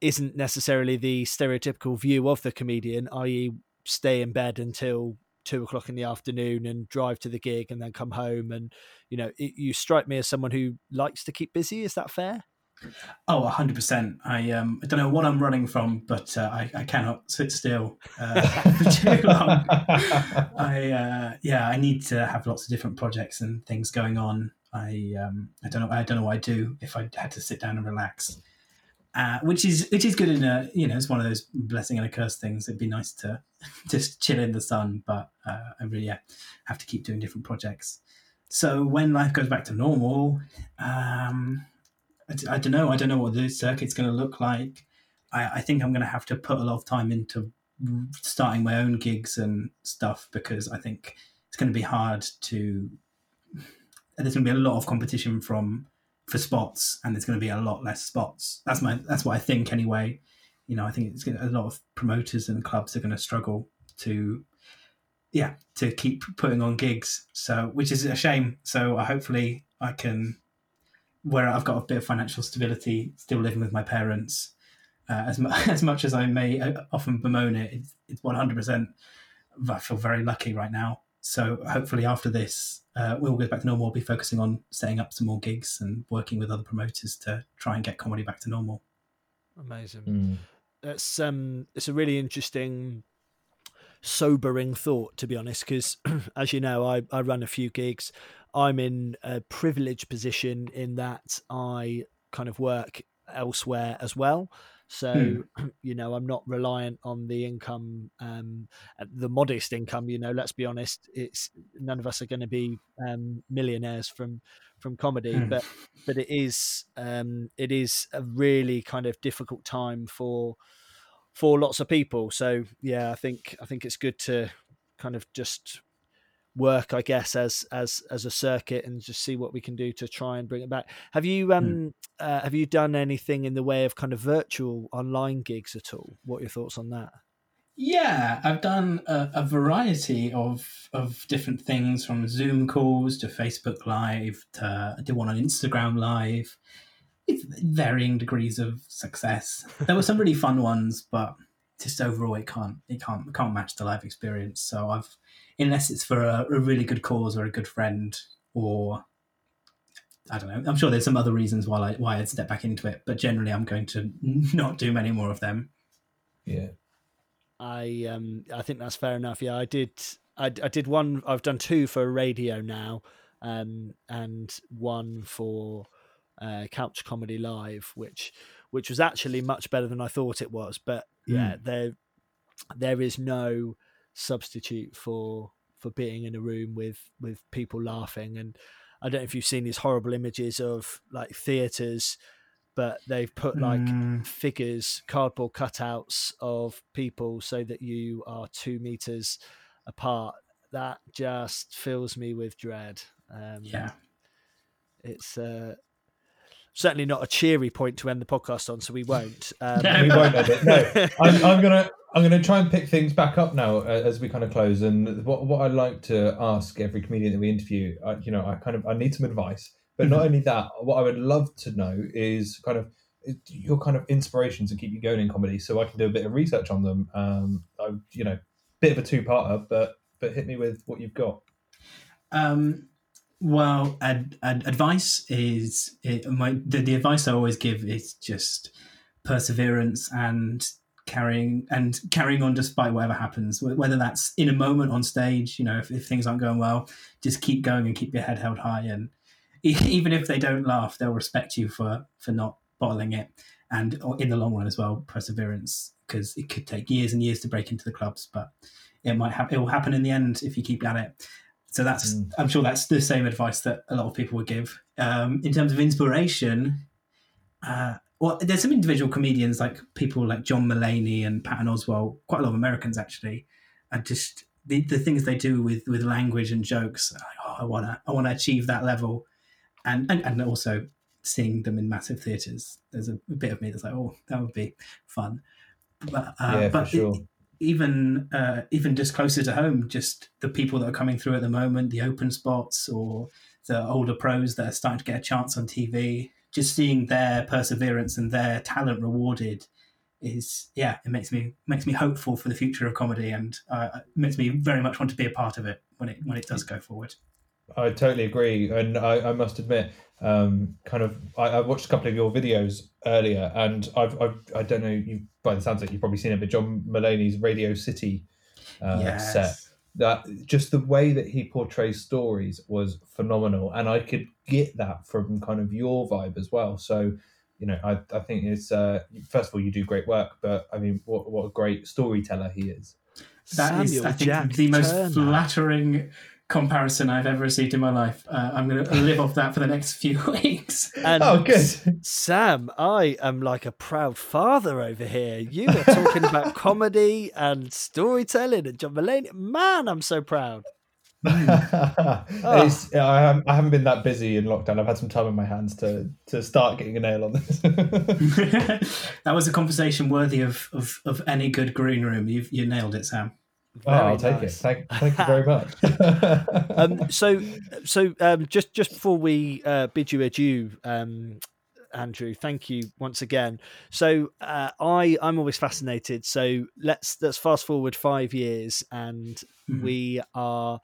isn't necessarily the stereotypical view of the comedian, i.e., stay in bed until two o'clock in the afternoon and drive to the gig and then come home. And you know, it, you strike me as someone who likes to keep busy. Is that fair? Oh 100% i um i don't know what i'm running from but uh, I, I cannot sit still uh, [laughs] for too long [laughs] I uh, yeah, I need to have lots of different projects and things going on. I um, I don't know I don't know what I do if I had to sit down and relax, uh, which is which is good in a you know it's one of those blessing and a curse things. It'd be nice to [laughs] just chill in the sun, but uh, I really yeah, have to keep doing different projects. So when life goes back to normal, um, I, I don't know. I don't know what the circuit's going to look like. I, I think I'm going to have to put a lot of time into starting my own gigs and stuff because I think it's going to be hard to. There's going to be a lot of competition from for spots, and there's going to be a lot less spots. That's my that's what I think anyway. You know, I think it's gonna, a lot of promoters and clubs are going to struggle to, yeah, to keep putting on gigs. So, which is a shame. So, uh, hopefully, I can, where I've got a bit of financial stability, still living with my parents, uh, as, mu- [laughs] as much as I may uh, often bemoan it, it's, it's 100%. I feel very lucky right now. So hopefully after this, uh, we'll go back to normal. We'll be focusing on setting up some more gigs and working with other promoters to try and get comedy back to normal. Amazing. Mm. That's um, it's a really interesting, sobering thought to be honest. Because [clears throat] as you know, I I run a few gigs. I'm in a privileged position in that I kind of work elsewhere as well. So [clears throat] you know, I'm not reliant on the income, um, uh, the modest income. You know, let's be honest. It's none of us are going to be um, millionaires from from comedy, Hmm. but but it is um, it is a really kind of difficult time for for lots of people. So yeah, I think I think it's good to kind of just work, I guess, as as as a circuit and just see what we can do to try and bring it back. Have you um uh, have you done anything in the way of kind of virtual online gigs at all? What are your thoughts on that? Yeah, I've done a, a, variety of of different things from Zoom calls to Facebook Live to I did one on Instagram Live. With varying degrees of success. There were some really fun ones, but just overall, it can't it can't it can't match the live experience. So I've unless it's for a, a really good cause or a good friend or I don't know. I'm sure there's some other reasons why I why I'd step back into it, but generally I'm going to [laughs] not do many more of them. Yeah. I um I think that's fair enough. Yeah, I did I, I did one I've done two for radio now um and one for uh, Couch Comedy Live which which was actually much better than I thought it was, but yeah, mm. there there is no substitute for for being in a room with with people laughing. And I don't know if you've seen these horrible images of like theaters but they've put like mm. figures cardboard cutouts of people so that you are 2 meters apart. That just fills me with dread. Um, yeah. it's uh certainly not a cheery point to end the podcast on, so we won't. [laughs] Um, we won't end it. No, [laughs] I'm, I'm, gonna I'm gonna try and pick things back up now uh, as we kind of close. And what what I like to ask every comedian that we interview, I, you know, I kind of I need some advice. But not only that, what I would love to know is kind of your kind of inspirations to keep you going in comedy, so I can do a bit of research on them. Um, I, you know, bit of a two-parter, but but hit me with what you've got. Um, well, ad, ad, advice is it, my the, the advice I always give is just perseverance and carrying and carrying on despite whatever happens whether that's in a moment on stage you know if, if things aren't going well just keep going and keep your head held high. And [laughs] even if they don't laugh they'll respect you for for not bottling it. And in the long run as well perseverance because it could take years and years to break into the clubs but it might happen it will happen in the end if you keep at it so that's mm. I'm sure that's the same advice that a lot of people would give. Um, in terms of inspiration, uh, well, there's some individual comedians like people like John Mulaney and Patton Oswalt, quite a lot of Americans actually, and just the, the things they do with with language and jokes. Like, oh, I wanna I wanna achieve that level, and and, and also seeing them in massive theaters. There's a, a bit of me that's like, oh, that would be fun. But uh, yeah, but sure. it, even uh, even just closer to home, just the people that are coming through at the moment, the open spots or the older pros that are starting to get a chance on TV, just seeing their perseverance and their talent rewarded is yeah, it makes me makes me hopeful for the future of comedy and uh, makes me very much want to be a part of it when it when it does go forward. I totally agree, and I, I must admit, um, kind of, I, I, watched a couple of your videos earlier, and I've, I've I don't know, you by the sounds like you've probably seen it, but John Mulaney's Radio City uh, yes. set. That just the way that he portrays stories was phenomenal, and I could get that from kind of your vibe as well. So, you know, I, I think it's uh, first of all you do great work, but I mean, what what a great storyteller he is. That Samuel is, I think, Jack the most Turner. flattering comparison I've ever received in my life. Uh, I'm going to live off that for the next few [laughs] weeks. And oh, good. Sam, I am like a proud father over here. You are talking about [laughs] comedy and storytelling and John Mulaney. Man, I'm so proud. [laughs] oh. I, I haven't been that busy in lockdown. I've had some time on my hands to to start getting a nail on this. that was a conversation worthy of, of, of any good green room. You've you nailed it, Sam. Very oh, I'll nice. take it. Thank, thank you very much. [laughs] um, [laughs] so, so um, just just before we uh, bid you adieu, um, Andrew, thank you once again. So, uh, I I'm always fascinated. So let's let's fast forward five years, and mm-hmm. we are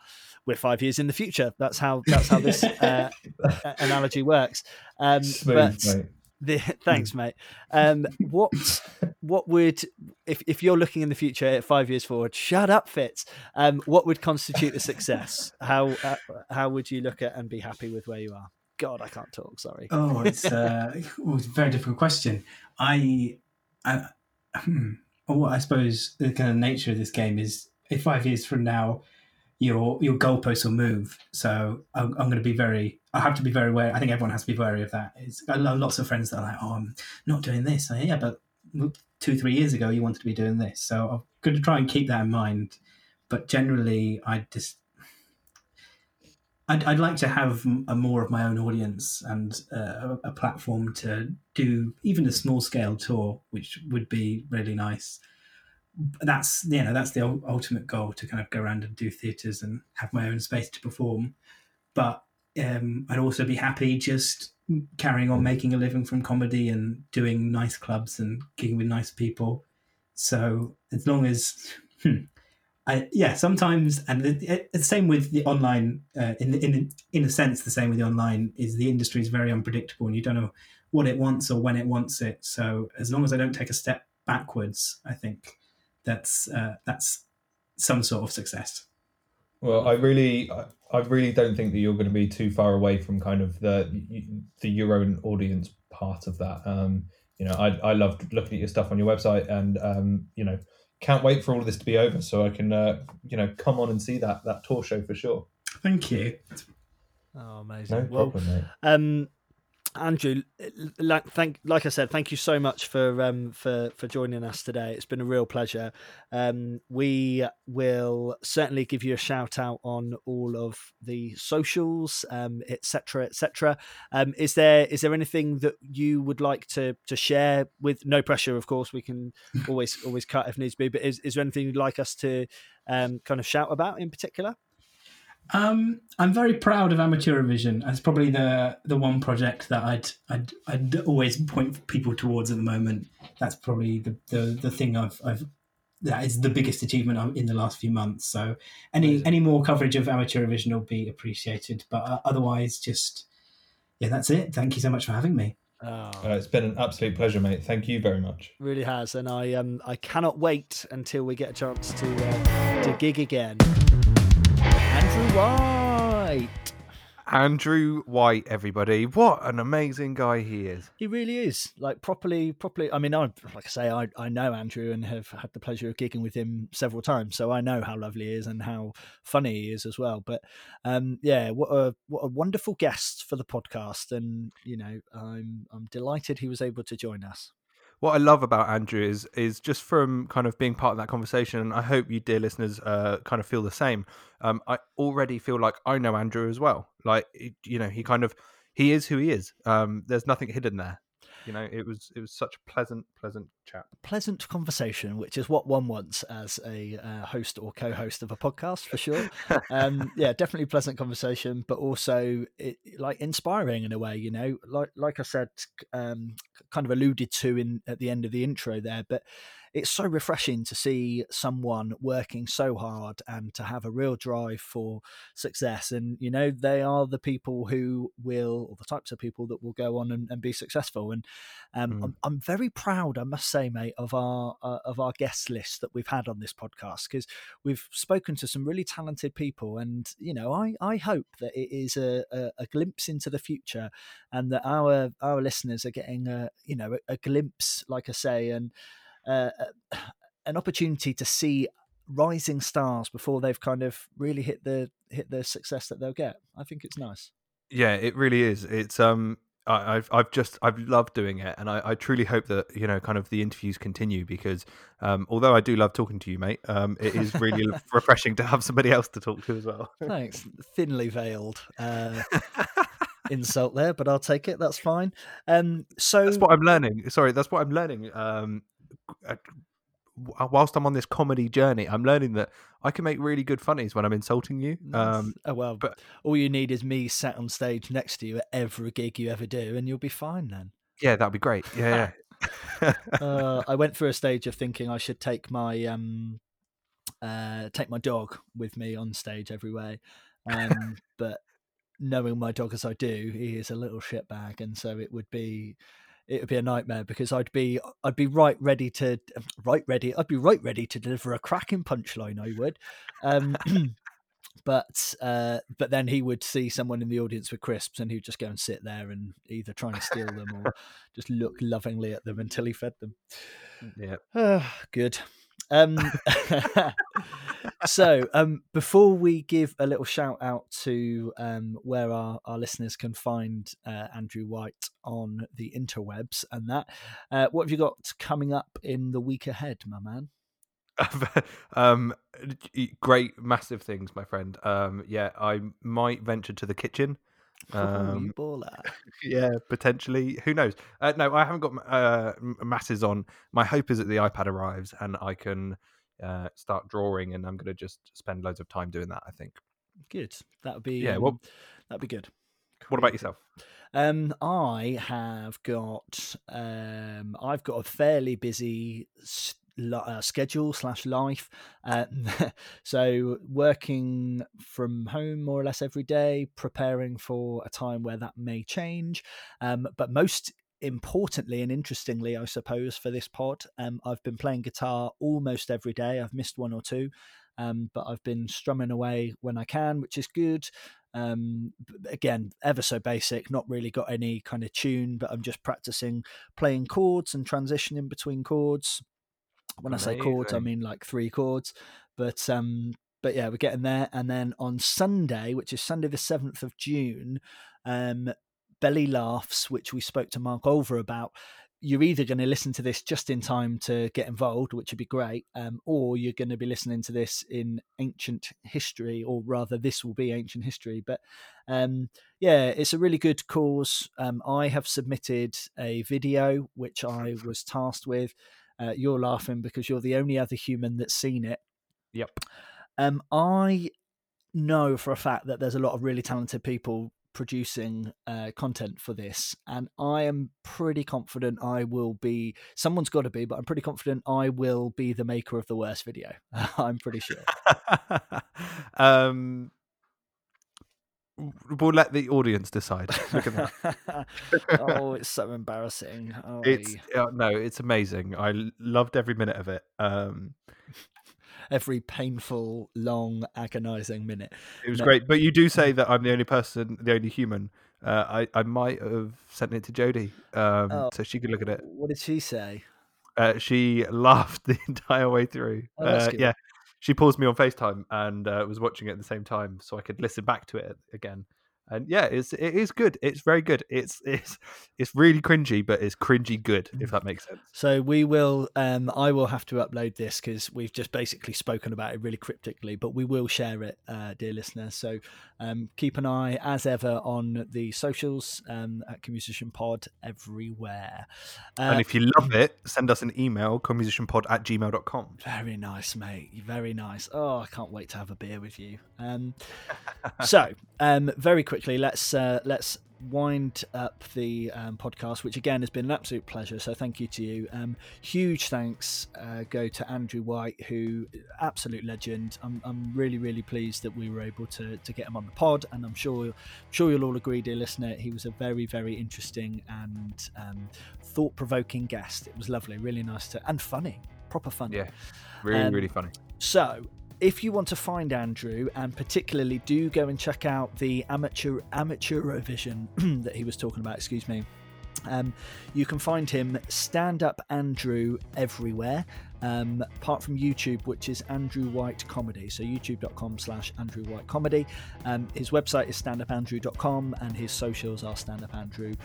we're five years in the future. That's how that's how this [laughs] uh, analogy works. Um, Smooth, but mate. The, [laughs] thanks, mate. Um, what what would if if you're looking in the future five years forward? Shut up, Fitz. Um, what would constitute a success? How uh, how would you look at and be happy with where you are? God, I can't talk. Sorry. Oh, it's, uh, [laughs] oh, it's a very difficult question. I, I, hmm, well, I suppose the kind of nature of this game is if five years from now your your goalposts will move. So I'm, I'm, going to be very. I have to be very aware. I think everyone has to be wary of that. It's I know lots of friends that are like, "Oh, I'm not doing this." yeah, but two three years ago you wanted to be doing this. So I'm going to try and keep that in mind. But generally, I just. I'd, I'd like to have a more of my own audience and uh, a platform to do even a small scale tour, which would be really nice that's you know that's the ultimate goal to kind of go around and do theatres and have my own space to perform. But um, I'd also be happy just carrying on making a living from comedy and doing nice clubs and gigging with nice people. So as long as, hmm, I, yeah, sometimes, and the, the, same with the online. Uh, in in in a sense, the same with the online is the industry is very unpredictable, and you don't know what it wants or when it wants it. So as long as I don't take a step backwards, I think that's uh, that's some sort of success. Well, I really, I really don't think that you're going to be too far away from kind of the the your own audience part of that. Um, you know, I I love looking at your stuff on your website, and um, you know, can't wait for all of this to be over so I can uh, you know come on and see that that tour show for sure. Thank you. Oh, amazing! No well, problem, mate. Um, Andrew, like thank like I said, thank you so much for um for for joining us today. It's been a real pleasure. Um, we will certainly give you a shout out on all of the socials, um, etc. etc. Um, is there is there anything that you would like to to share with no pressure? Of course, we can [laughs] always always cut if needs be. But is is there anything you'd like us to um kind of shout about in particular? Um, I'm very proud of Amateurivision. It's probably the the one project that I'd I'd, I'd always point people towards at the moment. That's probably the, the, the thing I've I've that is the biggest achievement in the last few months. So any any more coverage of Amateurivision will be appreciated. But uh, otherwise, just yeah, that's it. Thank you so much for having me. Oh. Uh, it's been an absolute pleasure, mate. Thank you very much. Really has, and I um I cannot wait until we get a chance to uh, to gig again. Andrew White. Andrew White, everybody. What an amazing guy he is. He really is. Like properly, properly. I mean, I like I say, I, I know Andrew and have had the pleasure of gigging with him several times, so I know how lovely he is and how funny he is as well. But um, yeah, what a what a wonderful guest for the podcast, and you know, I'm I'm delighted he was able to join us what I love about Andrew is is just from kind of being part of that conversation, and I hope you, dear listeners, uh, kind of feel the same. Um, I already feel like I know Andrew as well. Like you know, he kind of he is who he is. Um, there's nothing hidden there you know it was it was such a pleasant pleasant chat. Pleasant conversation which is what one wants as a uh, host or co-host of a podcast for sure. [laughs] Um yeah definitely pleasant conversation but also it, like inspiring in a way you know? Like like i said um kind of alluded to in at the end of the intro there but it's so refreshing to see someone working so hard and to have a real drive for success. And, you know, they are the people who will, or the types of people that will go on and, and be successful. And um, mm. I'm, I'm, very proud, I must say, mate, of our uh, of our guest list that we've had on this podcast because we've spoken to some really talented people. And, you know, I, I hope that it is a, a, a glimpse into the future and that our our listeners are getting a, you know, a, a glimpse, like I say, and uh, [sighs] an opportunity to see rising stars before they've kind of really hit the hit the success that they'll get. I think it's nice. Yeah, it really is. It's um I, have I've just I've loved doing it, and I, I truly hope that you know kind of the interviews continue because um, although I do love talking to you, mate, um, it is really [laughs] refreshing to have somebody else to talk to as well. [laughs] Thanks, thinly veiled uh, [laughs] insult there, but I'll take it. That's fine. Um, so that's what I'm learning. Sorry, that's what I'm learning. Um, uh, whilst I'm on this comedy journey, I'm learning that I can make really good funnies when I'm insulting you. Um, oh well, but all you need is me sat on stage next to you at every gig you ever do, and you'll be fine then. Yeah, that'd be great. Yeah, yeah. [laughs] uh, I went through a stage of thinking I should take my um, uh, take my dog with me on stage everywhere, um, [laughs] but knowing my dog as I do, he is a little shitbag, and so it would be it would be a nightmare because I'd be I'd be right ready to right ready I'd be right ready to deliver a cracking punchline I would. Um, [clears throat] but uh, but then he would see someone in the audience with crisps and he'd just go and sit there and either try and steal them or [laughs] just look lovingly at them until he fed them. Yeah. Uh, [sighs] good um, [laughs] so, um, before we give a little shout out to um, where our, our listeners can find uh, Andrew White on the interwebs and that, uh, what have you got coming up in the week ahead, my man? [laughs] um, great, massive things, my friend. Um, yeah, I might venture to the kitchen Um, [laughs] yeah, potentially. Who knows? Uh, no, I haven't got uh, masses on. My hope is that the iPad arrives and I can uh, start drawing, and I'm going to just spend loads of time doing that. I think. Good. That would be. Yeah, Um, well- that'd be good. What about yourself? Um, I have got um, I've got a fairly busy uh, schedule slash life. Uh, [laughs] so working from home more or less every day, preparing for a time where that may change. Um, but most importantly and interestingly, I suppose for this pod, um, I've been playing guitar almost every day. I've missed one or two. Um, but I've been strumming away when I can, which is good. Um, again, ever so basic, not really got any kind of tune, but I'm just practicing playing chords and transitioning between chords. When I say chords, I mean like three chords. But um, but yeah, we're getting there. And then on Sunday, which is Sunday the seventh of June, um, Belly Laughs, which we spoke to Mark Over about. You're either going to listen to this just in time to get involved, which would be great, um, or you're going to be listening to this in ancient history, or rather, this will be ancient history. But um, yeah, it's a really good cause. Um, I have submitted a video which I was tasked with. Uh, you're laughing because you're the only other human that's seen it. Yep. Um, I know for a fact that there's a lot of really talented people producing uh, content for this, and I am pretty confident I will be. Someone's got to be, but I'm pretty confident I will be the maker of the worst video. [laughs] I'm pretty sure. [laughs] um, we'll let the audience decide. Look at that. [laughs] oh, it's so embarrassing. Oh, It's uh, no, it's amazing. I loved every minute of it. Um, [laughs] every painful, long, agonizing minute. it was No. great. But you do say that I'm the only person, the only human. Uh, I I might have sent it to Jodie, um, Oh. so she could look at it. What did she say? Uh, she [laughs] laughed the entire way through. Oh, uh, yeah, she paused me on Facetime and uh, was watching it at the same time, so I could listen back to it again. And yeah, it's it is good. It's very good. It's [laughs] it's it's really cringy, but it's cringy good, Mm. if that makes sense. So we will. Um, I will have to upload this because we've just basically spoken about it really cryptically, but we will share it, uh, dear listeners. So um, keep an eye, as ever, on the socials um, at Commusician Pod everywhere. Uh, and if you love it, send us an email, commusicianpod at gmail.com. Very nice, mate. Very nice. Oh, I can't wait to have a beer with you. Um, so, um, very quickly, let's uh, let's wind up the um, podcast, which again has been an absolute pleasure. So, thank you to you. Um, huge thanks uh, go to Andrew White, who absolute legend. I'm, I'm really really pleased that we were able to to get him on the pod, and I'm sure sure you'll all agree, dear listener, he was a very very interesting and um, thought provoking guest. It was lovely, really nice to and funny, proper funny. Yeah, really, Um, really funny. So, if you want to find Andrew, and particularly do go and check out the amateur amateur Eurovision [clears throat] that he was talking about, excuse me. Um, you can find him stand up Andrew everywhere, um, apart from YouTube, which is Andrew White Comedy. So youtube.com slash Andrew White Comedy. Um, his website is standupandrew.com and his socials are standupandrew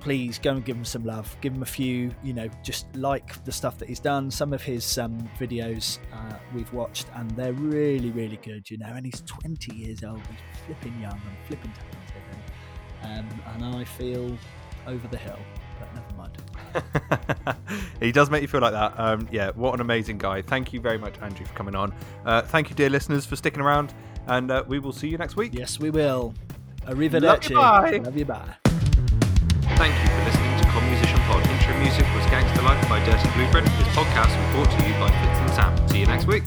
please go and give him some love. Give him a few, you know, just like the stuff that he's done. Some of his um, videos uh, we've watched, and they're really, really good, you know. And he's 20 years old. He's flipping young and flipping talented. And, um, and I feel over the hill, but never mind. [laughs] he does make you feel like that. Um, yeah, what an amazing guy. Thank you very much, Andrew, for coming on. Uh, thank you, dear listeners, for sticking around, and uh, we will see you next week. Yes, we will. Arrivederci. bye. Love you, bye thank you for listening to Commusician Pod. Intro music was Gangster Life by Dirty Blueprint. This podcast was brought to you by Fitz and Sam. See you next week.